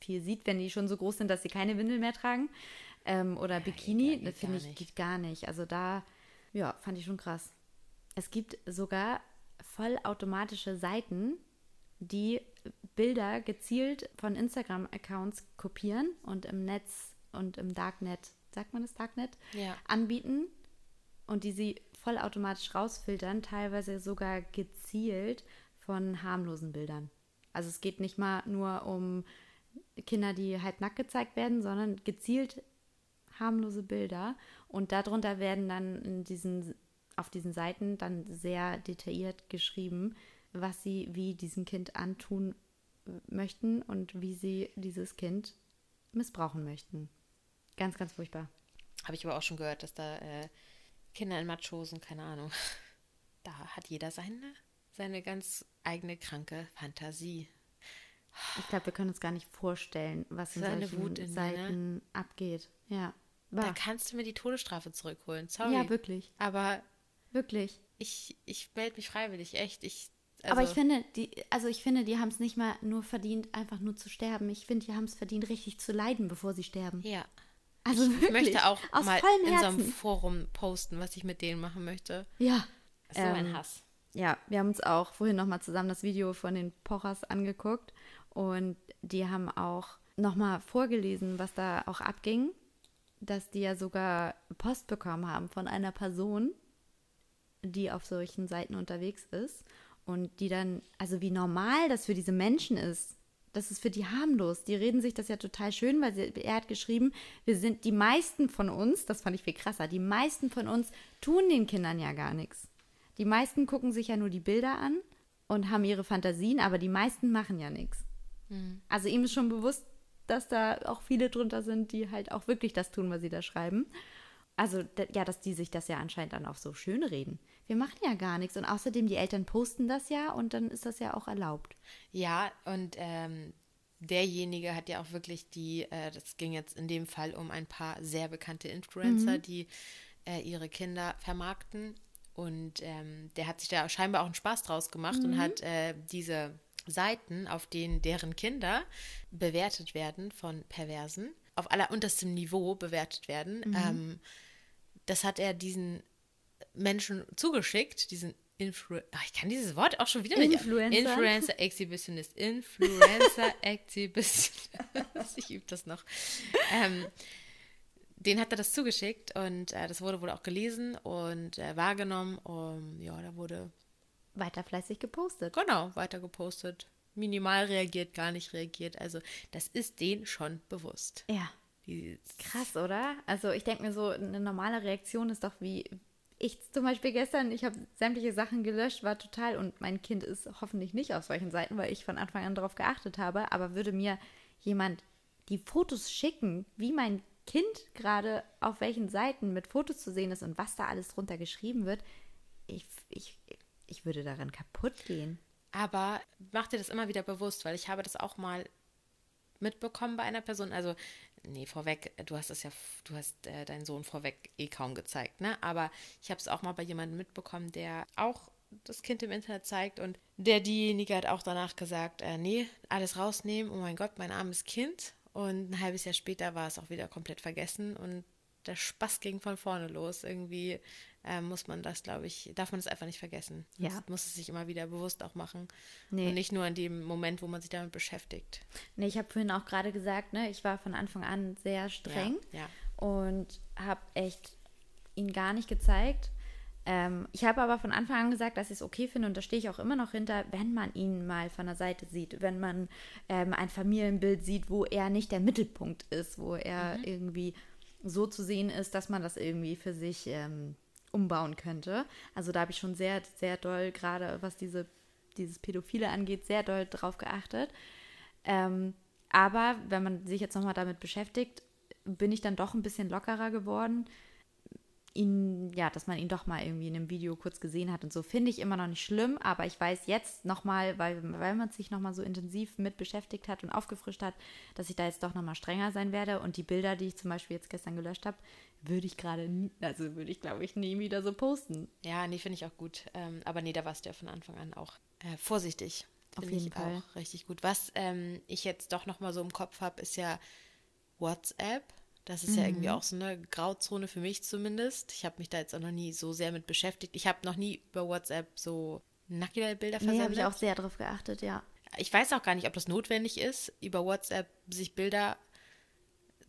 viel sieht, wenn die schon so groß sind, dass sie keine Windel mehr tragen. Ähm, oder Bikini. geht das finde ich nicht. geht gar nicht. Also da, ja, fand ich schon krass. Es gibt sogar vollautomatische Seiten, die Bilder gezielt von Instagram-Accounts kopieren und im Netz und im Darknet sagt man das Darknet, Ja. anbieten und die sie vollautomatisch rausfiltern, teilweise sogar gezielt von harmlosen Bildern. Also es geht nicht mal nur um Kinder, die halb nackt gezeigt werden, sondern gezielt harmlose Bilder und darunter werden dann in diesen, auf diesen Seiten dann sehr detailliert geschrieben, was sie wie diesem Kind antun möchten und wie sie dieses Kind missbrauchen möchten. Ganz, ganz furchtbar. Habe ich aber auch schon gehört, dass da äh, Kinder in Machosen, keine Ahnung. Da hat jeder seine, seine ganz eigene kranke Fantasie. Ich glaube, wir können uns gar nicht vorstellen, was in So solchen Wut in ne? Seiten abgeht. Ja. Da Bah. kannst du mir die Todesstrafe zurückholen. Sorry. Ja, wirklich. Aber Wirklich. ich, ich melde mich freiwillig, echt. Ich, also, Aber ich finde, die, also ich finde, die haben es nicht mal nur verdient, einfach nur zu sterben. Ich finde, die haben es verdient, richtig zu leiden, bevor sie sterben. Ja. Also Ich wirklich. möchte auch aus mal in so einem Herzen. Forum posten, was ich mit denen machen möchte. Ja. So ein Ähm, Hass. Ja, wir haben uns auch vorhin nochmal zusammen das Video von den Pochers angeguckt und die haben auch nochmal vorgelesen, was da auch abging, dass die ja sogar Post bekommen haben von einer Person, die auf solchen Seiten unterwegs ist und die dann, also wie normal das für diese Menschen ist. Das ist für die harmlos. Die reden sich das ja total schön, weil sie, er hat geschrieben, wir sind die meisten von uns, das fand ich viel krasser, die meisten von uns tun den Kindern ja gar nichts. Die meisten gucken sich ja nur die Bilder an und haben ihre Fantasien, aber die meisten machen ja nichts. Also ihm ist schon bewusst, dass da auch viele drunter sind, die halt auch wirklich das tun, was sie da schreiben. Also ja, dass die sich das ja anscheinend dann auch so schön reden. Wir machen ja gar nichts. Und außerdem die Eltern posten das ja und dann ist das ja auch erlaubt. Ja, und ähm, derjenige hat ja auch wirklich die, äh, das ging jetzt in dem Fall um ein paar sehr bekannte Influencer, die äh, ihre Kinder vermarkten. Und ähm, der hat sich da scheinbar auch einen Spaß draus gemacht und hat äh, diese Seiten, auf denen deren Kinder bewertet werden von Perversen, auf allerunterstem Niveau bewertet werden, ähm, das hat er diesen Menschen zugeschickt, diesen Influ Ach, ich kann dieses Wort auch schon wieder nicht. Influencer. Influencer Exhibitionist. Influencer Exhibitionist. ich übe das noch. Ähm, den hat er das zugeschickt und äh, das wurde wohl auch gelesen und äh, wahrgenommen. Und ja, da wurde Weiter fleißig gepostet. genau weiter gepostet. Minimal reagiert, gar nicht reagiert. Also das ist denen schon bewusst. Ja. Krass, oder? Also ich denke mir so, eine normale Reaktion ist doch wie ich zum Beispiel gestern, ich habe sämtliche Sachen gelöscht, war total und mein Kind ist hoffentlich nicht auf solchen Seiten, weil ich von Anfang an darauf geachtet habe, aber würde mir jemand die Fotos schicken, wie mein Kind gerade auf welchen Seiten mit Fotos zu sehen ist und was da alles drunter geschrieben wird, ich, ich, ich würde daran kaputt gehen. Aber mach dir das immer wieder bewusst, weil ich habe das auch mal mitbekommen bei einer Person. Also, nee, vorweg, du hast es ja, du hast äh, deinen Sohn vorweg eh kaum gezeigt, ne? Aber ich habe es auch mal bei jemandem mitbekommen, der auch das Kind im Internet zeigt und der diejenige hat auch danach gesagt, äh, nee, alles rausnehmen, oh mein Gott, mein armes Kind. Und ein halbes Jahr später war es auch wieder komplett vergessen und der Spaß ging von vorne los. Irgendwie äh, muss man das, glaube ich, darf man das einfach nicht vergessen. Ja. Muss, muss es sich immer wieder bewusst auch machen. Nee. Und nicht nur in dem Moment, wo man sich damit beschäftigt. Nee, ich habe vorhin auch gerade gesagt, ne, ich war von Anfang an sehr streng. Ja, ja. und habe echt ihn gar nicht gezeigt. Ähm, ich habe aber von Anfang an gesagt, dass ich es okay finde und da stehe ich auch immer noch hinter, wenn man ihn mal von der Seite sieht, wenn man ähm, ein Familienbild sieht, wo er nicht der Mittelpunkt ist, wo er irgendwie so zu sehen ist, dass man das irgendwie für sich ähm, umbauen könnte. Also da habe ich schon sehr, sehr doll, gerade was diese, dieses Pädophile angeht, sehr doll drauf geachtet. Ähm, aber wenn man sich jetzt nochmal damit beschäftigt, bin ich dann doch ein bisschen lockerer geworden. Ihn, ja, dass man ihn doch mal irgendwie in einem Video kurz gesehen hat und so, finde ich immer noch nicht schlimm, aber ich weiß jetzt nochmal, weil, weil man sich nochmal so intensiv mit beschäftigt hat und aufgefrischt hat, dass ich da jetzt doch nochmal strenger sein werde und die Bilder, die ich zum Beispiel jetzt gestern gelöscht habe, würde ich gerade, also würde ich glaube ich nie wieder so posten. Ja, nee, finde ich auch gut. Ähm, aber nee, da warst du ja von Anfang an auch äh, vorsichtig. Auf jeden ich Fall. auch richtig gut. Was ähm, ich jetzt doch nochmal so im Kopf habe, ist ja WhatsApp. Das ist ja irgendwie Mhm. auch so eine Grauzone für mich zumindest. Ich habe mich da jetzt auch noch nie so sehr mit beschäftigt. Ich habe noch nie über WhatsApp so Nacktbilder Nee, habe versendet. ich auch sehr drauf geachtet, ja. ich weiß auch gar nicht, ob das notwendig ist, über WhatsApp sich Bilder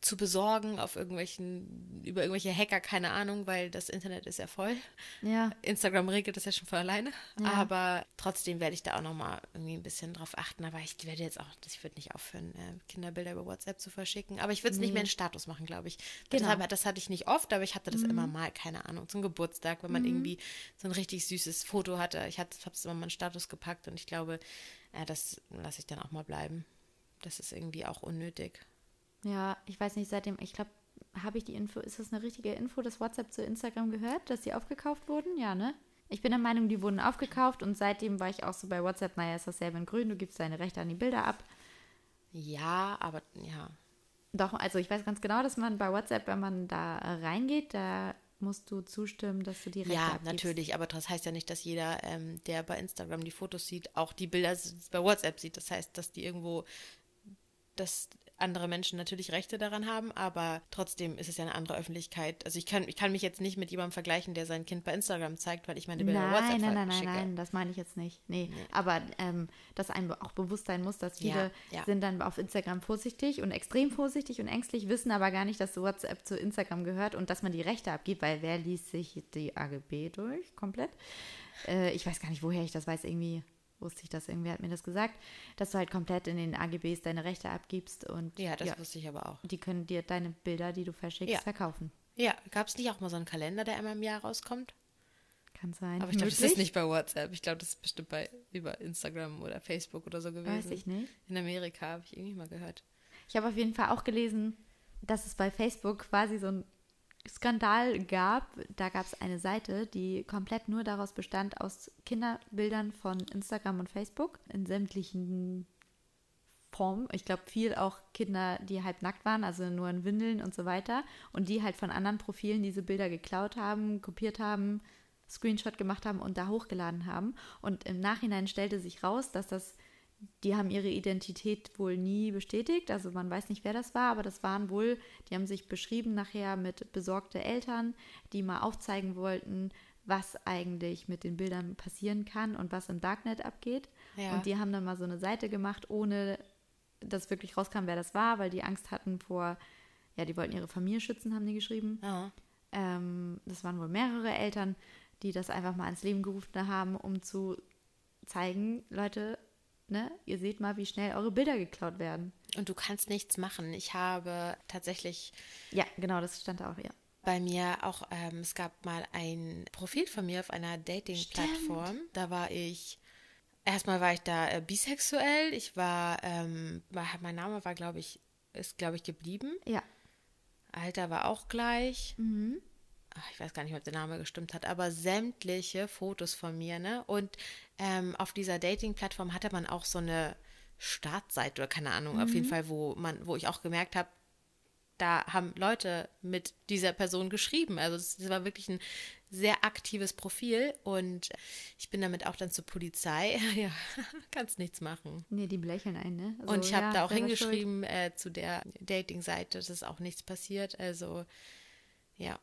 zu besorgen auf irgendwelchen, über irgendwelche Hacker, keine Ahnung, weil das Internet ist ja voll. Ja. Instagram regelt das ja schon von alleine. Ja. Aber trotzdem werde ich da auch nochmal irgendwie ein bisschen drauf achten. Aber ich werde jetzt auch, ich würde nicht aufhören, äh, Kinderbilder über WhatsApp zu verschicken. Aber ich würde es nicht Nee. mehr in Status machen, glaube ich. Genau. Deshalb, das hatte ich nicht oft, aber ich hatte das immer mal, keine Ahnung, zum Geburtstag, wenn man irgendwie so ein richtig süßes Foto hatte. Ich habe es immer mal in Status gepackt und ich glaube, äh, das lasse ich dann auch mal bleiben. Das ist irgendwie auch unnötig. Ja, ich weiß nicht, seitdem, ich glaube, habe ich die Info, ist das eine richtige Info, dass WhatsApp zu Instagram gehört, dass die aufgekauft wurden? Ja, ne? Ich bin der Meinung, die wurden aufgekauft und seitdem war ich auch so bei WhatsApp, naja, ist dasselbe in grün, du gibst deine Rechte an die Bilder ab. Ja, aber ja. Doch, also ich weiß ganz genau, dass man bei WhatsApp, wenn man da reingeht, da musst du zustimmen, dass du die Rechte Ja, abgibst. natürlich, aber das heißt ja nicht, dass jeder, ähm, der bei Instagram die Fotos sieht, auch die Bilder bei WhatsApp sieht. Das heißt, dass die irgendwo, dass andere Menschen natürlich Rechte daran haben, aber trotzdem ist es ja eine andere Öffentlichkeit. Also ich kann, ich kann mich jetzt nicht mit jemandem vergleichen, der sein Kind bei Instagram zeigt, weil ich meine Bilder Nein, WhatsApp nein, nein, nein, nein, das meine ich jetzt nicht. Nee, aber ähm, dass einem auch bewusst sein muss, dass viele Ja, ja. sind dann auf Instagram vorsichtig und extrem vorsichtig und ängstlich, wissen aber gar nicht, dass WhatsApp zu Instagram gehört und dass man die Rechte abgibt, weil wer liest sich die AGB durch komplett? Äh, ich weiß gar nicht, woher ich das weiß, irgendwie wusste ich das, irgendwie hat mir das gesagt, dass du halt komplett in den AGBs deine Rechte abgibst und Ja, das wusste ich aber auch. die können dir deine Bilder, die du verschickst, Ja. verkaufen. Ja, gab es nicht auch mal so einen Kalender, der einmal im Jahr rauskommt? Kann sein. Aber ich glaube, das ist nicht bei WhatsApp. Ich glaube, das ist bestimmt bei über Instagram oder Facebook oder so gewesen. Weiß ich nicht. In Amerika habe ich irgendwie mal gehört. Ich habe auf jeden Fall auch gelesen, dass es bei Facebook quasi so ein Skandal gab. Da gab es eine Seite, die komplett nur daraus bestand aus Kinderbildern von Instagram und Facebook in sämtlichen Formen. Ich glaube, viel auch Kinder, die halb nackt waren, also nur in Windeln und so weiter. Und die halt von anderen Profilen diese Bilder geklaut haben, kopiert haben, Screenshot gemacht haben und da hochgeladen haben. Und im Nachhinein stellte sich raus, dass das die haben ihre Identität wohl nie bestätigt. Also man weiß nicht, wer das war, aber das waren wohl, die haben sich beschrieben nachher mit besorgte Eltern, die mal aufzeigen wollten, was eigentlich mit den Bildern passieren kann und was im Darknet abgeht. Ja. Und die haben dann mal so eine Seite gemacht, ohne dass wirklich rauskam, wer das war, weil die Angst hatten vor, ja, die wollten ihre Familie schützen, haben die geschrieben. Ja. Ähm, das waren wohl mehrere Eltern, die das einfach mal ins Leben gerufen haben, um zu zeigen, Leute, ne, ihr seht mal, wie schnell eure Bilder geklaut werden. Und du kannst nichts machen. Ich habe tatsächlich Ja, genau, das stand da auch, ja. bei mir auch, ähm, es gab mal ein Profil von mir auf einer Dating-Plattform. Da war ich, erstmal war ich da äh, bisexuell. Ich war, ähm, war- mein Name war, glaube ich, ist, glaube ich, geblieben. Ja. Alter war auch gleich. Ach, ich weiß gar nicht, ob der Name gestimmt hat, aber sämtliche Fotos von mir, ne? Und ähm, auf dieser Dating-Plattform hatte man auch so eine Startseite oder keine Ahnung, auf jeden Fall, wo man, wo ich auch gemerkt habe, da haben Leute mit dieser Person geschrieben. Also es war wirklich ein sehr aktives Profil und ich bin damit auch dann zur Polizei. Ja, kannst nichts machen. Nee, die belächeln einen, ne? Also, Und ich habe ja, da auch hingeschrieben äh, zu der Dating-Seite, ist auch nichts passiert. Also, ja,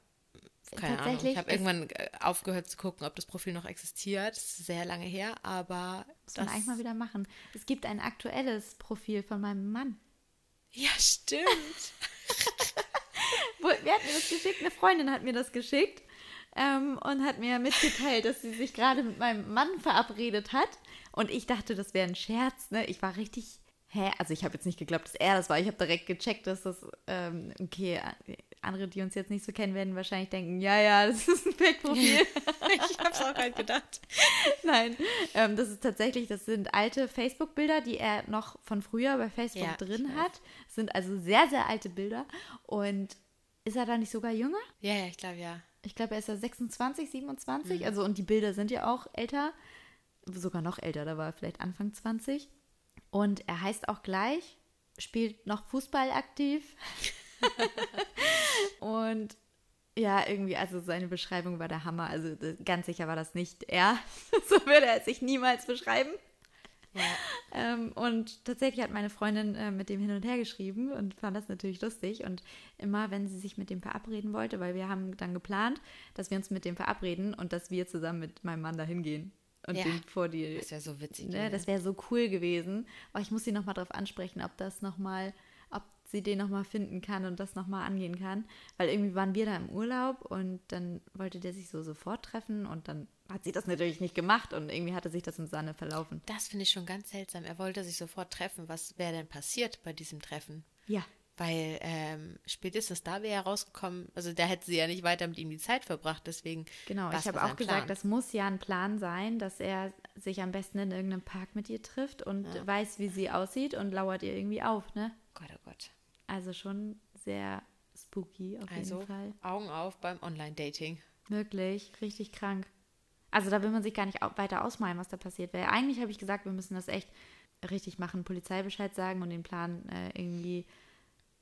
keine Ahnung. Ich habe irgendwann äh, aufgehört zu gucken, ob das Profil noch existiert. Das ist sehr lange her, aber Muss man eigentlich mal wieder machen. Es gibt ein aktuelles Profil von meinem Mann. Ja, stimmt. Wer hat mir das geschickt? Eine Freundin hat mir das geschickt ähm, und hat mir mitgeteilt, dass sie sich gerade mit meinem Mann verabredet hat. Und ich dachte, das wäre ein Scherz. Ne? Ich war richtig. Hä? Also ich habe jetzt nicht geglaubt, dass er das war. Ich habe direkt gecheckt, dass das, ähm, okay, andere, die uns jetzt nicht so kennen, werden wahrscheinlich denken, ja, ja, das ist ein Fake-Profil. ich habe es auch halt gedacht. Nein, ähm, das ist tatsächlich, das sind alte Facebook-Bilder, die er noch von früher bei Facebook Ja, drin hat. Das sind also sehr, sehr alte Bilder. Und ist er da nicht sogar jünger? Ja, ja, ich glaube ja. Ich glaube, er ist ja 26, Mhm. 27. Also, und die Bilder sind ja auch älter. Sogar noch älter, da war er vielleicht Anfang 20. Und er heißt auch gleich, spielt noch Fußball aktiv. und ja, irgendwie, also seine Beschreibung war der Hammer. Also ganz sicher war das nicht er. so würde er sich niemals beschreiben. Ja. Ähm, und tatsächlich hat meine Freundin äh, mit dem hin und her geschrieben und fand das natürlich lustig. Und immer, wenn sie sich mit dem verabreden wollte, weil wir haben dann geplant, dass wir uns mit dem verabreden und dass wir zusammen mit meinem Mann dahin gehen und Ja. den vor die. Das wäre so witzig. Ne, das wäre so cool gewesen. Aber ich muss sie nochmal darauf ansprechen, ob das nochmal, sie den nochmal finden kann und das nochmal angehen kann. Weil irgendwie waren wir da im Urlaub und dann wollte der sich so sofort treffen und dann hat sie das natürlich nicht gemacht und irgendwie hatte sich das im Sande verlaufen. Das finde ich schon ganz seltsam. Er wollte sich sofort treffen. Was wäre denn passiert bei diesem Treffen? Ja. Weil ähm, spätestens da wäre er rausgekommen, also da hätte sie ja nicht weiter mit ihm die Zeit verbracht, deswegen. Genau, ich habe auch gesagt, Plan? das muss ja ein Plan sein, dass er sich am besten in irgendeinem Park mit ihr trifft und weiß, wie sie aussieht und lauert ihr irgendwie auf, ne? Gott, oh Gott. Also schon sehr spooky auf Also jeden Fall. Augen auf beim Online-Dating. Wirklich, richtig krank. Also da will man sich gar nicht weiter ausmalen, was da passiert wäre. Eigentlich habe ich gesagt, wir müssen das echt richtig machen, Polizeibescheid sagen und den Plan äh, irgendwie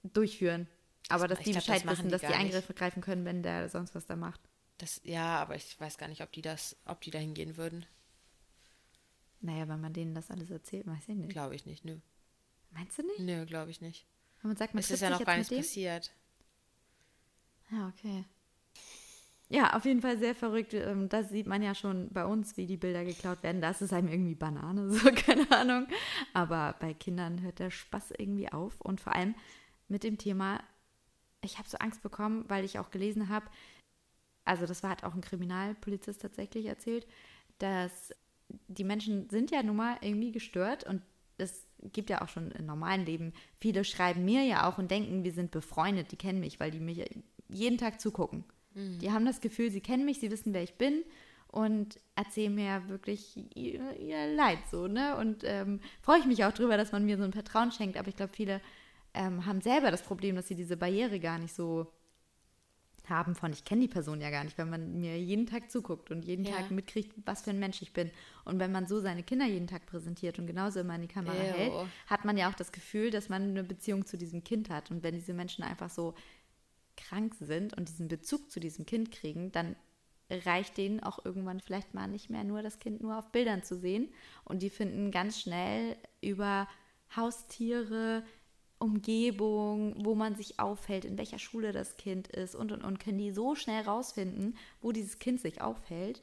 durchführen. Aber Das- dass die glaub, das Bescheid machen wissen, die dass die gar nicht. Eingriffe greifen können, wenn der sonst was da macht. Das, ja, aber ich weiß gar nicht, ob die das, ob die da hingehen würden. Naja, wenn man denen das alles erzählt, weiß ich nicht. Glaube ich nicht, nö. Meinst du nicht? Nö, glaube ich nicht. Wenn man sagt, man Es ist ja noch gar nichts dem? passiert. Ja, okay. Ja, auf jeden Fall sehr verrückt. Ähm, Das sieht man ja schon bei uns, wie die Bilder geklaut werden. Das ist einem irgendwie Banane, so keine Ahnung. Aber bei Kindern hört der Spaß irgendwie auf. Und vor allem mit dem Thema, ich habe so Angst bekommen, weil ich auch gelesen habe, also das war, hat auch ein Kriminalpolizist tatsächlich erzählt, dass die Menschen sind ja nun mal irgendwie gestört und es gibt ja auch schon im normalen Leben. Viele schreiben mir ja auch und denken, wir sind befreundet, die kennen mich, weil die mich jeden Tag zugucken. Die haben das Gefühl, sie kennen mich, sie wissen, wer ich bin und erzählen mir wirklich ihr, ihr Leid so, ne? Und ähm, freue ich mich auch drüber, dass man mir so ein Vertrauen schenkt. Aber ich glaube, viele ähm, haben selber das Problem, dass sie diese Barriere gar nicht so haben von, ich kenne die Person ja gar nicht, weil man mir jeden Tag zuguckt und jeden Ja. Tag mitkriegt, was für ein Mensch ich bin. Und wenn man so seine Kinder jeden Tag präsentiert und genauso immer in die Kamera Ew. hält, hat man ja auch das Gefühl, dass man eine Beziehung zu diesem Kind hat. Und wenn diese Menschen einfach so krank sind und diesen Bezug zu diesem Kind kriegen, dann reicht denen auch irgendwann vielleicht mal nicht mehr nur das Kind nur auf Bildern zu sehen. Und die finden ganz schnell über Haustiere, Umgebung, wo man sich aufhält, in welcher Schule das Kind ist und und und, können die so schnell rausfinden, wo dieses Kind sich aufhält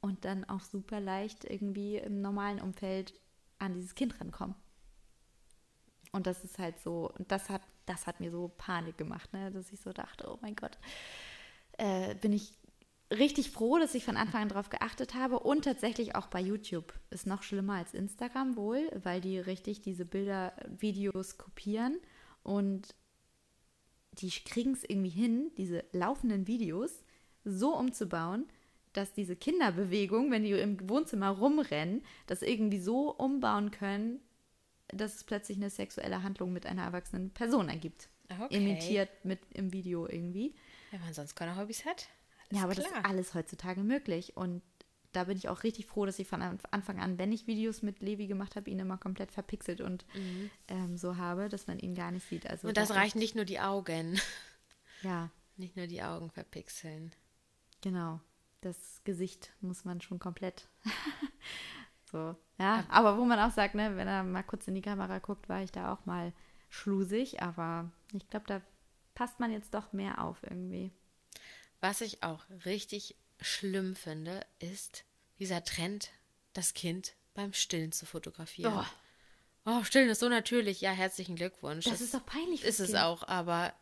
und dann auch super leicht irgendwie im normalen Umfeld an dieses Kind rankommen. Und das ist halt so, und das hat, das hat mir so Panik gemacht, ne? dass ich so dachte, oh mein Gott, äh, bin ich richtig froh, dass ich von Anfang an darauf geachtet habe. Und tatsächlich auch bei YouTube ist noch schlimmer als Instagram wohl, weil die richtig diese Bilder, Videos kopieren und die kriegen es irgendwie hin, diese laufenden Videos so umzubauen, dass diese Kinderbewegung, wenn die im Wohnzimmer rumrennen, das irgendwie so umbauen können, dass es plötzlich eine sexuelle Handlung mit einer erwachsenen Person ergibt. Okay. Imitiert mit im Video irgendwie. Wenn man sonst keine Hobbys hat. Ja, aber klar. das ist alles heutzutage möglich. Und da bin ich auch richtig froh, dass ich von Anf- Anfang an, wenn ich Videos mit Levi gemacht habe, ihn immer komplett verpixelt und ähm, so habe, dass man ihn gar nicht sieht. Also Mhm. Und das da reichen nicht nur die Augen. Ja, Nicht nur die Augen verpixeln. genau. Das Gesicht muss man schon komplett. so, ja. Aber wo man auch sagt, ne, wenn er mal kurz in die Kamera guckt, war ich da auch mal schlusig. Aber ich glaube, da passt man jetzt doch mehr auf irgendwie. Was ich auch richtig schlimm finde, ist dieser Trend, das Kind beim Stillen zu fotografieren. Oh. Oh, Stillen ist so natürlich. Ja, herzlichen Glückwunsch. Das ist doch peinlich Ist es Kind. auch, aber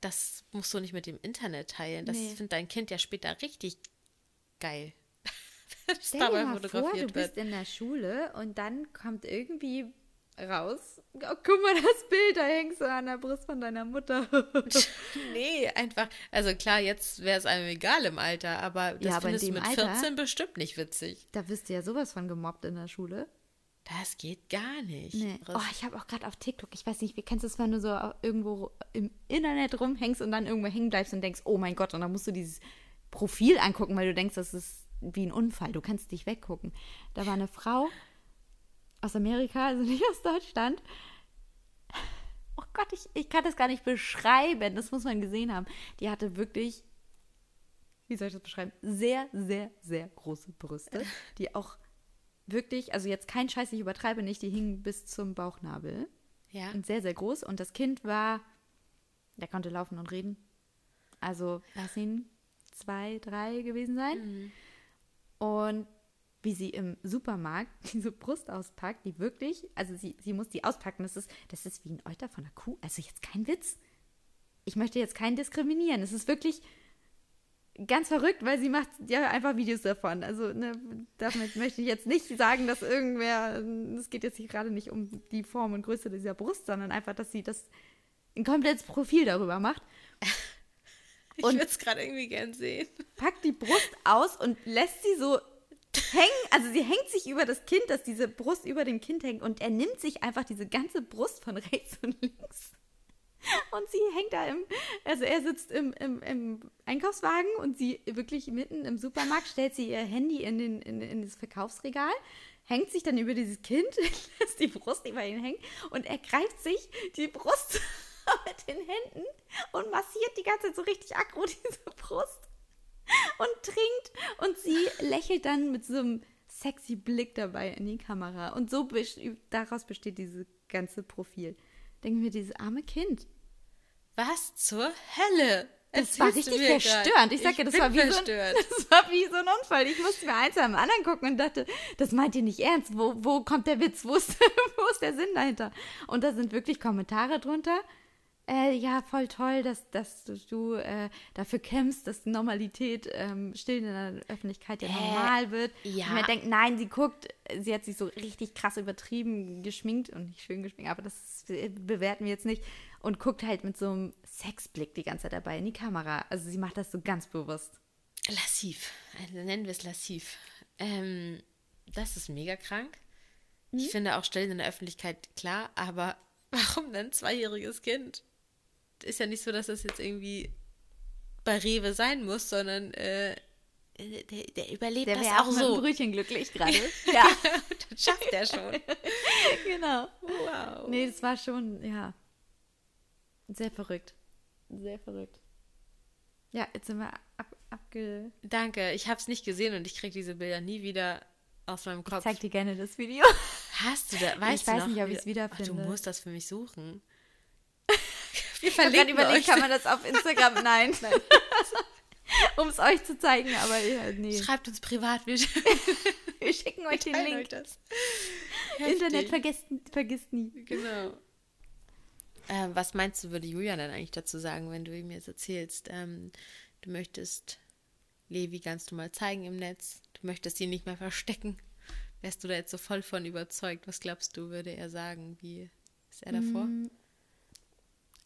das musst du nicht mit dem Internet teilen. Das Nee. findet dein Kind ja später richtig geil. Stell dir mal vor, du bist wird. in der Schule und dann kommt irgendwie raus, oh, guck mal das Bild, da hängst du an der Brust von deiner Mutter. Nee, einfach. Also klar, jetzt wäre es einem egal im Alter, aber das Ja, aber in findest du mit Alter- 14 bestimmt nicht witzig. da wirst du ja sowas von gemobbt in der Schule. Das geht gar nicht. Nee. Oh, ich habe auch gerade auf TikTok, ich weiß nicht, wie kennst du es, wenn du so irgendwo im Internet rumhängst und dann irgendwo hängen bleibst und denkst, oh mein Gott, und dann musst du dieses Profil angucken, weil du denkst, das ist wie ein Unfall, du kannst dich weggucken. Da war eine Frau aus Amerika, also nicht aus Deutschland. Oh Gott, ich, ich kann das gar nicht beschreiben, das muss man gesehen haben. Die hatte wirklich, wie soll ich das beschreiben, sehr, sehr, sehr große Brüste, die auch wirklich, also jetzt kein Scheiß, ich übertreibe nicht, die hingen bis zum Bauchnabel ja. und sehr, sehr groß. Und das Kind war, der konnte laufen und reden. Also lass ihn zwei, drei gewesen sein. Und wie sie im Supermarkt diese Brust auspackt, die wirklich, also sie, sie muss die auspacken. Das ist, das ist wie ein Euter von einer Kuh. Also jetzt kein Witz. Ich möchte jetzt keinen diskriminieren. Es ist wirklich ganz verrückt, weil sie macht ja einfach Videos davon. Also ne, damit möchte ich jetzt nicht sagen, dass irgendwer, es geht jetzt hier gerade nicht um die Form und Größe dieser Brust, sondern einfach, dass sie das ein komplettes Profil darüber macht. Ich würde es gerade irgendwie gern sehen. Packt die Brust aus und lässt sie so hängen. Also sie hängt sich über das Kind, dass diese Brust über dem Kind hängt und er nimmt sich einfach diese ganze Brust von rechts und links. Und sie hängt da im, also er sitzt im, im, im Einkaufswagen und sie wirklich mitten im Supermarkt stellt sie ihr Handy in, den, in, in das Verkaufsregal, hängt sich dann über dieses Kind, lässt die Brust über ihn hängen und er greift sich die Brust mit den Händen und massiert die ganze Zeit so richtig aggro diese Brust und trinkt und sie lächelt dann mit so einem sexy Blick dabei in die Kamera und so daraus besteht dieses ganze Profil. Denken wir, dieses arme Kind. Was zur Hölle? Das war richtig verstörend. Ich sage ja, das war, wie so ein, das war wie so ein Unfall. Ich musste mir eins am anderen gucken und dachte, das meint ihr nicht ernst. Wo, wo kommt der Witz? Wo ist, wo ist der Sinn dahinter? Und da sind wirklich Kommentare drunter äh, ja, voll toll, dass, dass du äh, dafür kämpfst, dass Normalität ähm, still in der Öffentlichkeit ja normal wird. Ja. Und man denkt, nein, sie guckt, sie hat sich so richtig krass übertrieben geschminkt und nicht schön geschminkt, aber das bewerten wir jetzt nicht. Und guckt halt mit so einem Sexblick die ganze Zeit dabei in die Kamera. Also sie macht das so ganz bewusst. Lassiv. Also nennen wir es lassiv. Ähm, das ist mega krank. Mhm. Ich finde auch Stellen in der Öffentlichkeit klar, aber warum denn ein zweijähriges Kind? Ist ja nicht so, dass das jetzt irgendwie bei Rewe sein muss, sondern äh, der, der, überlebt der das auch, auch so. Mit Brötchen glücklich gerade. ja, das schafft er schon. genau. Wow. Nee, das war schon, ja, sehr verrückt. Sehr verrückt. Ja, jetzt sind wir ab, abge... Danke, ich habe es nicht gesehen und ich kriege diese Bilder nie wieder aus meinem Kopf. Ich zeig dir gerne das Video. Hast du da? Weißt ich weiß noch, nicht, ob ich es wiederfinde. Ach, du musst das für mich suchen. Wir verlinken ich überlegt, euch. kann man das auf Instagram? Nein. Nein. um es euch zu zeigen, aber ja, nee. Schreibt uns privat, wir, wir schicken euch den Link. Internet vergisst, vergisst nie. Genau. Äh, was meinst du, würde Julian dann eigentlich dazu sagen, wenn du ihm jetzt erzählst, ähm, du möchtest Levi ganz normal zeigen im Netz, du möchtest ihn nicht mehr verstecken? Wärst du da jetzt so voll von überzeugt? Was glaubst du, würde er sagen? Wie ist er davor? Mm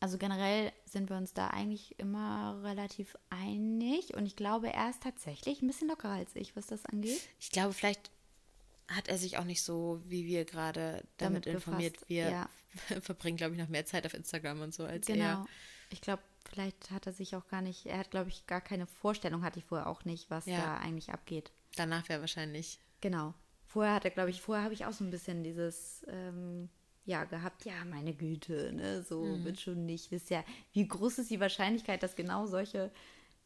also generell sind wir uns da eigentlich immer relativ einig und ich glaube, er ist tatsächlich ein bisschen lockerer als ich, was das angeht. Ich glaube, vielleicht hat er sich auch nicht so, wie wir gerade damit, damit informiert. Befasst. Wir ja. verbringen, glaube ich, noch mehr Zeit auf Instagram und so als genau. er. Ich glaube, vielleicht hat er sich auch gar nicht, er hat, glaube ich, gar keine Vorstellung, hatte ich vorher auch nicht, was ja. da eigentlich abgeht. Danach wäre wahrscheinlich. Genau. Vorher hat er, glaube ich, vorher habe ich auch so ein bisschen dieses, ähm, ja gehabt, ja, meine Güte, ne, so mhm. wird schon nicht. Wisst ja, wie groß ist die Wahrscheinlichkeit, dass genau solche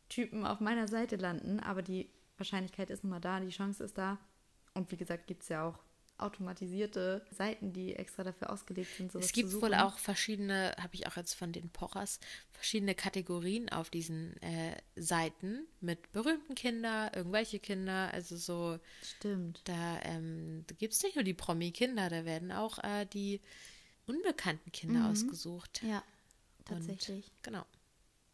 Typen auf meiner Seite landen, aber die Wahrscheinlichkeit ist nun mal da, die Chance ist da. Und wie gesagt, gibt es ja auch automatisierte Seiten, die extra dafür ausgelegt sind. Es gibt wohl auch verschiedene, habe ich auch jetzt von den Pochers, verschiedene Kategorien auf diesen äh, Seiten mit berühmten Kindern, irgendwelche Kinder, also so. Stimmt. Da, ähm, da gibt es nicht nur die Promi-Kinder, da werden auch äh, die unbekannten Kinder mhm. ausgesucht. Ja, tatsächlich. Und, genau.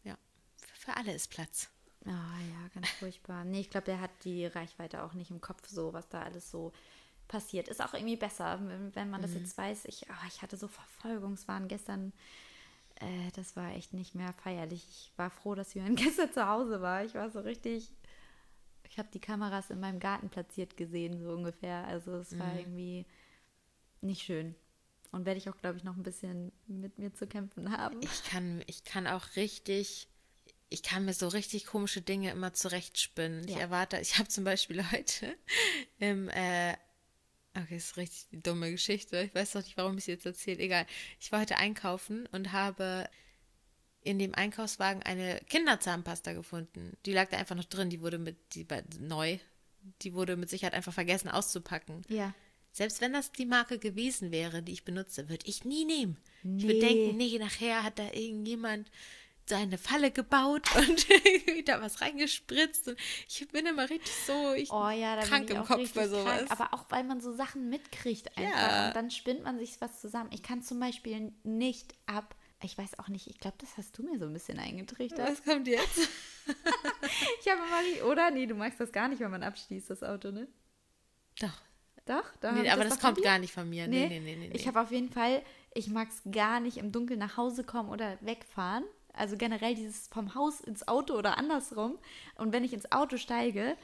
Ja, für, für alle ist Platz. Ah oh, ja, ganz furchtbar. Nee, ich glaube, der hat die Reichweite auch nicht im Kopf so, was da alles so passiert. Ist auch irgendwie besser, wenn man das mhm. jetzt weiß. Ich, oh, ich hatte so Verfolgungswahn gestern. Äh, das war echt nicht mehr feierlich. Ich war froh, dass Jürgen gestern zu Hause war. Ich war so richtig. Ich habe die Kameras in meinem Garten platziert gesehen, so ungefähr. Also es war mhm. irgendwie nicht schön. Und werde ich auch, glaube ich, noch ein bisschen mit mir zu kämpfen haben. Ich kann, ich kann auch richtig ich kann mir so richtig komische Dinge immer zurechtspinnen. Ja. Ich erwarte, ich habe zum Beispiel heute im äh, Okay, das ist richtig die dumme Geschichte. Ich weiß doch nicht, warum ich sie jetzt erzähle. Egal. Ich war heute einkaufen und habe in dem Einkaufswagen eine Kinderzahnpasta gefunden. Die lag da einfach noch drin. Die wurde mit, die war neu. Die wurde mit Sicherheit einfach vergessen auszupacken. Ja. Selbst wenn das die Marke gewesen wäre, die ich benutze, würde ich nie nehmen. Nee. Ich würde denken, nee, nachher hat da irgendjemand so eine Falle gebaut und da was reingespritzt. Und ich bin immer richtig so ich Oh ja, da krank bin ich im auch Kopf bei sowas. krank. Aber auch, weil man so Sachen mitkriegt einfach. Ja. Und dann spinnt man sich was zusammen. Ich kann zum Beispiel nicht ab, ich weiß auch nicht, ich glaube, das hast du mir so ein bisschen eingetrichtert. was kommt jetzt? Ich habe nicht- oder? Nee, du magst das gar nicht, wenn man abschließt, das Auto, ne? Doch. Doch? Da hab Nee, aber das doch von kommt gar nicht von mir. Nee, nee, nee, nee. nee. Ich habe auf jeden Fall, ich mag es gar nicht im Dunkeln nach Hause kommen oder wegfahren. Also generell dieses vom Haus ins Auto oder andersrum. Und wenn ich ins Auto steige,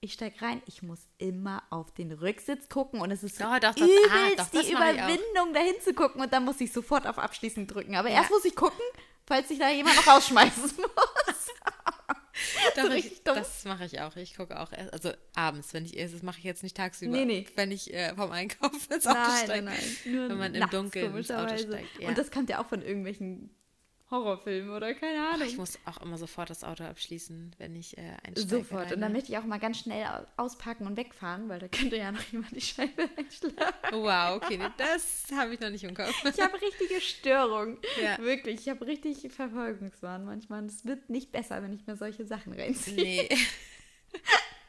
ich steige rein, ich muss immer auf den Rücksitz gucken und es ist so Doch, doch, doch. übelst Ah, doch, das die ich. Überwindung, dahin zu gucken und dann muss ich sofort auf Abschließen drücken. Aber Ja. erst muss ich gucken, falls sich da jemand noch rausschmeißen muss. Doch, ich, richtig dumm. das mache ich auch. Ich gucke auch erst, also abends, wenn ich das mache ich jetzt nicht tagsüber. Nee, nee. Wenn ich äh, vom Einkaufen ins Auto Nein, steige. nein, nein. Nur Wenn man im Dunkeln ins Auto steigt. Ja. Und das kommt ja auch von irgendwelchen Horrorfilmen oder keine Ahnung. ich muss auch immer sofort das Auto abschließen, wenn ich äh, einsteige. Sofort. Und dann alleine. möchte ich auch mal ganz schnell au- auspacken und wegfahren, weil da könnte ja noch jemand die Scheibe einschlagen. Wow, okay, das habe ich noch nicht im Kopf. Ich habe richtige Störung. Ja. Wirklich. Ich habe richtig Verfolgungswahn manchmal. Und es wird nicht besser, wenn ich mir solche Sachen reinziehe. Nee.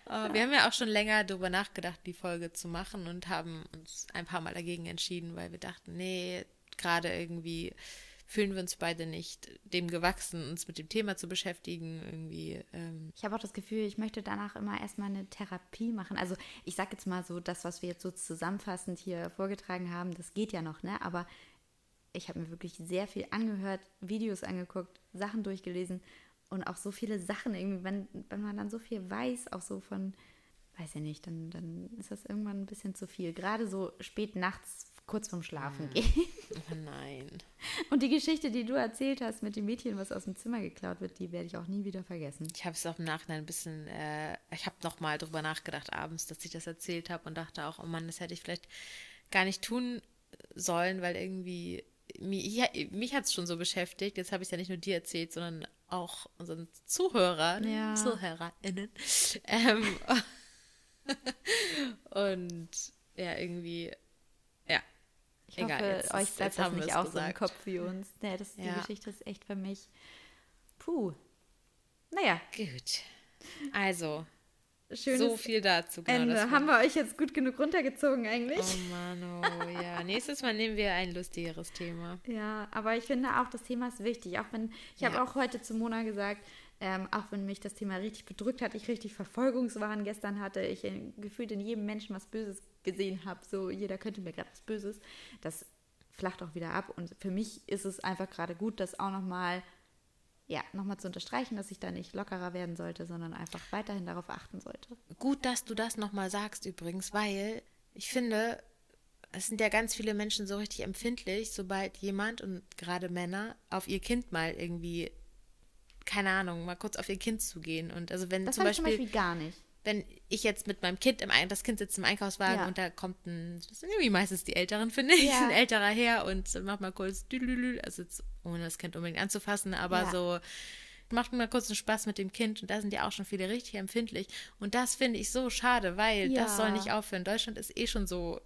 Aber wir haben ja auch schon länger darüber nachgedacht, die Folge zu machen und haben uns ein paar Mal dagegen entschieden, weil wir dachten, nee, gerade irgendwie fühlen wir uns beide nicht dem gewachsen, uns mit dem Thema zu beschäftigen. Irgendwie, ähm, Ich habe auch das Gefühl, ich möchte danach immer erstmal eine Therapie machen. Also ich sage jetzt mal so, das, was wir jetzt so zusammenfassend hier vorgetragen haben, das geht ja noch, ne? Aber ich habe mir wirklich sehr viel angehört, Videos angeguckt, Sachen durchgelesen und auch so viele Sachen irgendwie, wenn, wenn man dann so viel weiß, auch so von, weiß ich nicht, dann, dann ist das irgendwann ein bisschen zu viel. Gerade so spät nachts, kurz vorm Schlafen gehen. oh nein. Und die Geschichte, die du erzählt hast mit dem Mädchen, was aus dem Zimmer geklaut wird, die werde ich auch nie wieder vergessen. Ich habe es auch im Nachhinein ein bisschen, äh, ich habe nochmal drüber nachgedacht abends, dass ich das erzählt habe und dachte auch, oh Mann, das hätte ich vielleicht gar nicht tun sollen, weil irgendwie, mich, mich hat es schon so beschäftigt. Jetzt habe ich es ja nicht nur dir erzählt, sondern auch unseren Zuhörern, Ja. ZuhörerInnen. Ähm, und ja, irgendwie. Ich Egal, hoffe, jetzt euch bleibt das nicht auch so im gesagt. Kopf wie uns. Nee, das, Die Ja. Geschichte ist echt für mich. Puh. Naja, Gut. Also, schönes so viel dazu. Genau, Ende. Haben wir euch jetzt gut genug runtergezogen eigentlich? Oh Mann, oh ja. Nächstes Mal nehmen wir ein lustigeres Thema. Ja, aber ich finde auch, das Thema ist wichtig. Auch wenn, ich habe Ja. auch heute zu Mona gesagt, ähm, auch wenn mich das Thema richtig bedrückt hat, ich richtig Verfolgungswahn gestern hatte, ich in, gefühlt in jedem Menschen was Böses gesehen habe, so jeder könnte mir gerade was Böses, das flacht auch wieder ab. Und für mich ist es einfach gerade gut, das auch nochmal, ja, nochmal zu unterstreichen, dass ich da nicht lockerer werden sollte, sondern einfach weiterhin darauf achten sollte. Gut, dass du das nochmal sagst übrigens, weil ich finde, es sind ja ganz viele Menschen so richtig empfindlich, sobald jemand und gerade Männer auf ihr Kind mal irgendwie, keine Ahnung, mal kurz auf ihr Kind zugehen. Und also wenn Das zum fand ich zum Beispiel, Beispiel gar nicht. Wenn ich jetzt mit meinem Kind im das Kind sitzt im Einkaufswagen Ja. und da kommt ein, das sind irgendwie meistens die Älteren, finde ich, Ja. ein älterer her und macht mal kurz, also jetzt, ohne das Kind unbedingt anzufassen, aber Ja. so macht mal kurz einen Spaß mit dem Kind und da sind ja auch schon viele richtig empfindlich und das finde ich so schade, weil Ja. das soll nicht aufhören. Deutschland ist eh schon so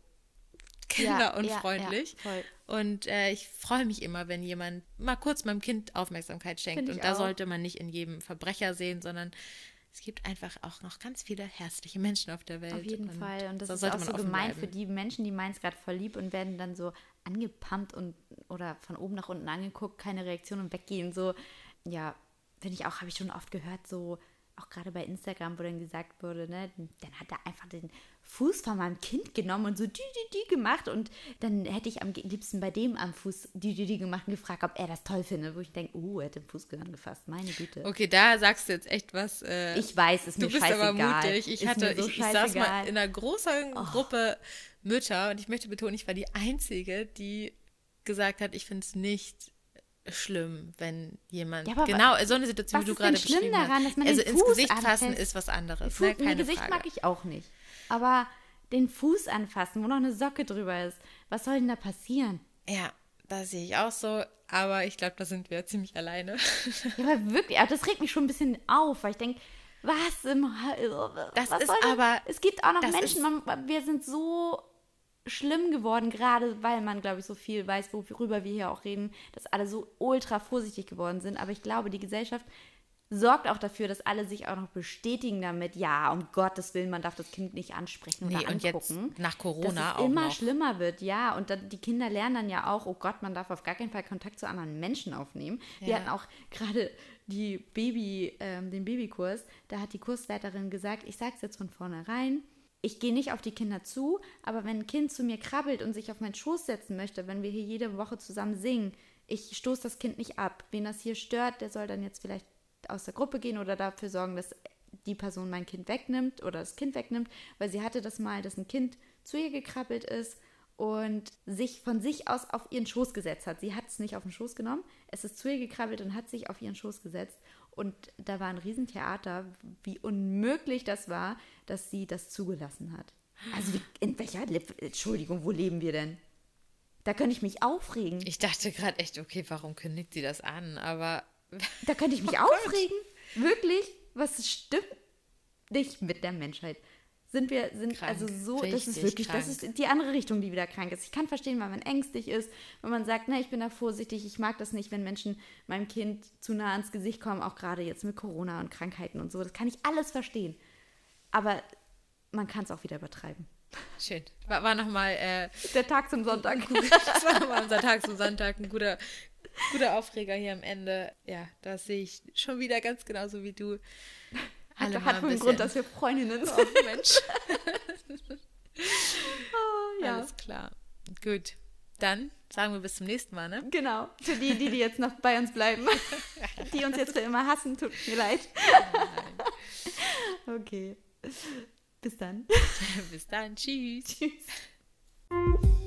Ja, kinderunfreundlich ja, ja, und äh, ich freue mich immer, wenn jemand mal kurz meinem Kind Aufmerksamkeit schenkt und da auch. sollte man nicht in jedem Verbrecher sehen, sondern es gibt einfach auch noch ganz viele herzliche Menschen auf der Welt. Auf jeden Fall. Und das da ist auch so gemein bleiben. für die Menschen, die meinen es gerade voll lieb und werden dann so angepumpt und oder von oben nach unten angeguckt, keine Reaktion und weggehen. So, ja, finde ich auch, habe ich schon oft gehört, so auch gerade bei Instagram, wo dann gesagt wurde, ne, dann hat er einfach den Fuß von meinem Kind genommen und so die, die, die gemacht und dann hätte ich am liebsten bei dem am Fuß die, die, die gemacht und gefragt, ob er das toll findet, wo ich denke, oh, er hat den Fußgehirn gefasst, meine Güte. Okay, da sagst du jetzt echt was. Äh, Ich weiß, ist du mir bist scheißegal. aber mutig. Ich Ist hatte, so ich, ich saß mal. Oh. in einer großen Gruppe Mütter und ich möchte betonen, ich war die Einzige, die gesagt hat, ich finde es nicht schlimm, wenn jemand Ja, aber genau so eine Situation, wie du gerade schlimm beschrieben daran, hast. dass man also den ins Fuß Gesicht fassen anfasst? ist was anderes. Fuß, Ne? Keine Gesicht Frage. mag ich auch nicht. Aber den Fuß anfassen, wo noch eine Socke drüber ist, was soll denn da passieren? Ja, das sehe ich auch so. Aber ich glaube, da sind wir ziemlich alleine. Ja, aber wirklich, aber das regt mich schon ein bisschen auf, weil ich denke, was im Das was ist soll denn- aber- Es gibt auch noch Menschen, man, wir sind so schlimm geworden, gerade weil man, glaube ich, so viel weiß, worüber wir hier auch reden, dass alle so ultra vorsichtig geworden sind. Aber ich glaube, die Gesellschaft sorgt auch dafür, dass alle sich auch noch bestätigen damit, ja, um Gottes Willen, man darf das Kind nicht ansprechen oder nee, und angucken. Jetzt nach Corona dass es auch immer noch. schlimmer wird, ja. Und dann, die Kinder lernen dann ja auch, oh Gott, man darf auf gar keinen Fall Kontakt zu anderen Menschen aufnehmen. Ja. Wir hatten auch gerade die Baby, ähm, den Babykurs, da hat die Kursleiterin gesagt, ich sage es jetzt von vornherein, ich gehe nicht auf die Kinder zu, aber wenn ein Kind zu mir krabbelt und sich auf meinen Schoß setzen möchte, wenn wir hier jede Woche zusammen singen, ich stoße das Kind nicht ab. Wen das hier stört, der soll dann jetzt vielleicht aus der Gruppe gehen oder dafür sorgen, dass die Person mein Kind wegnimmt oder das Kind wegnimmt, weil sie hatte das mal, dass ein Kind zu ihr gekrabbelt ist und sich von sich aus auf ihren Schoß gesetzt hat. Sie hat es nicht auf den Schoß genommen, es ist zu ihr gekrabbelt und hat sich auf ihren Schoß gesetzt. Und da war ein Riesentheater, wie unmöglich das war, dass sie das zugelassen hat. Also wie, in welcher, Entschuldigung, wo leben wir denn? Da könnte ich mich aufregen. Ich dachte gerade echt, okay, warum kündigt sie das an? Aber da könnte ich mich oh aufregen. Wirklich? Was stimmt nicht mit der Menschheit? Sind wir, sind krank. also so, das ist wirklich, krank. das ist die andere Richtung, die wieder krank ist. Ich kann verstehen, weil man ängstlich ist, wenn man sagt, na, ich bin da vorsichtig, ich mag das nicht, wenn Menschen meinem Kind zu nah ans Gesicht kommen, auch gerade jetzt mit Corona und Krankheiten und so. Das kann ich alles verstehen. Aber man kann es auch wieder übertreiben. Schön. War, war nochmal. Äh, der Tag zum Sonntag. das war nochmal unser Tag zum Sonntag. Ein guter, guter Aufreger hier am Ende. Ja, das sehe ich schon wieder ganz genauso wie du. Hat, Alle hat wohl einen Grund, dass wir Freundinnen sind. Oh, Mensch. oh, ja. Alles klar. Gut. Dann sagen wir bis zum nächsten Mal, ne? Genau. Für die, die, die jetzt noch bei uns bleiben, die uns jetzt für immer hassen, tut mir leid. okay. Bis dann. Bis dann. Tschüss. Tschüss.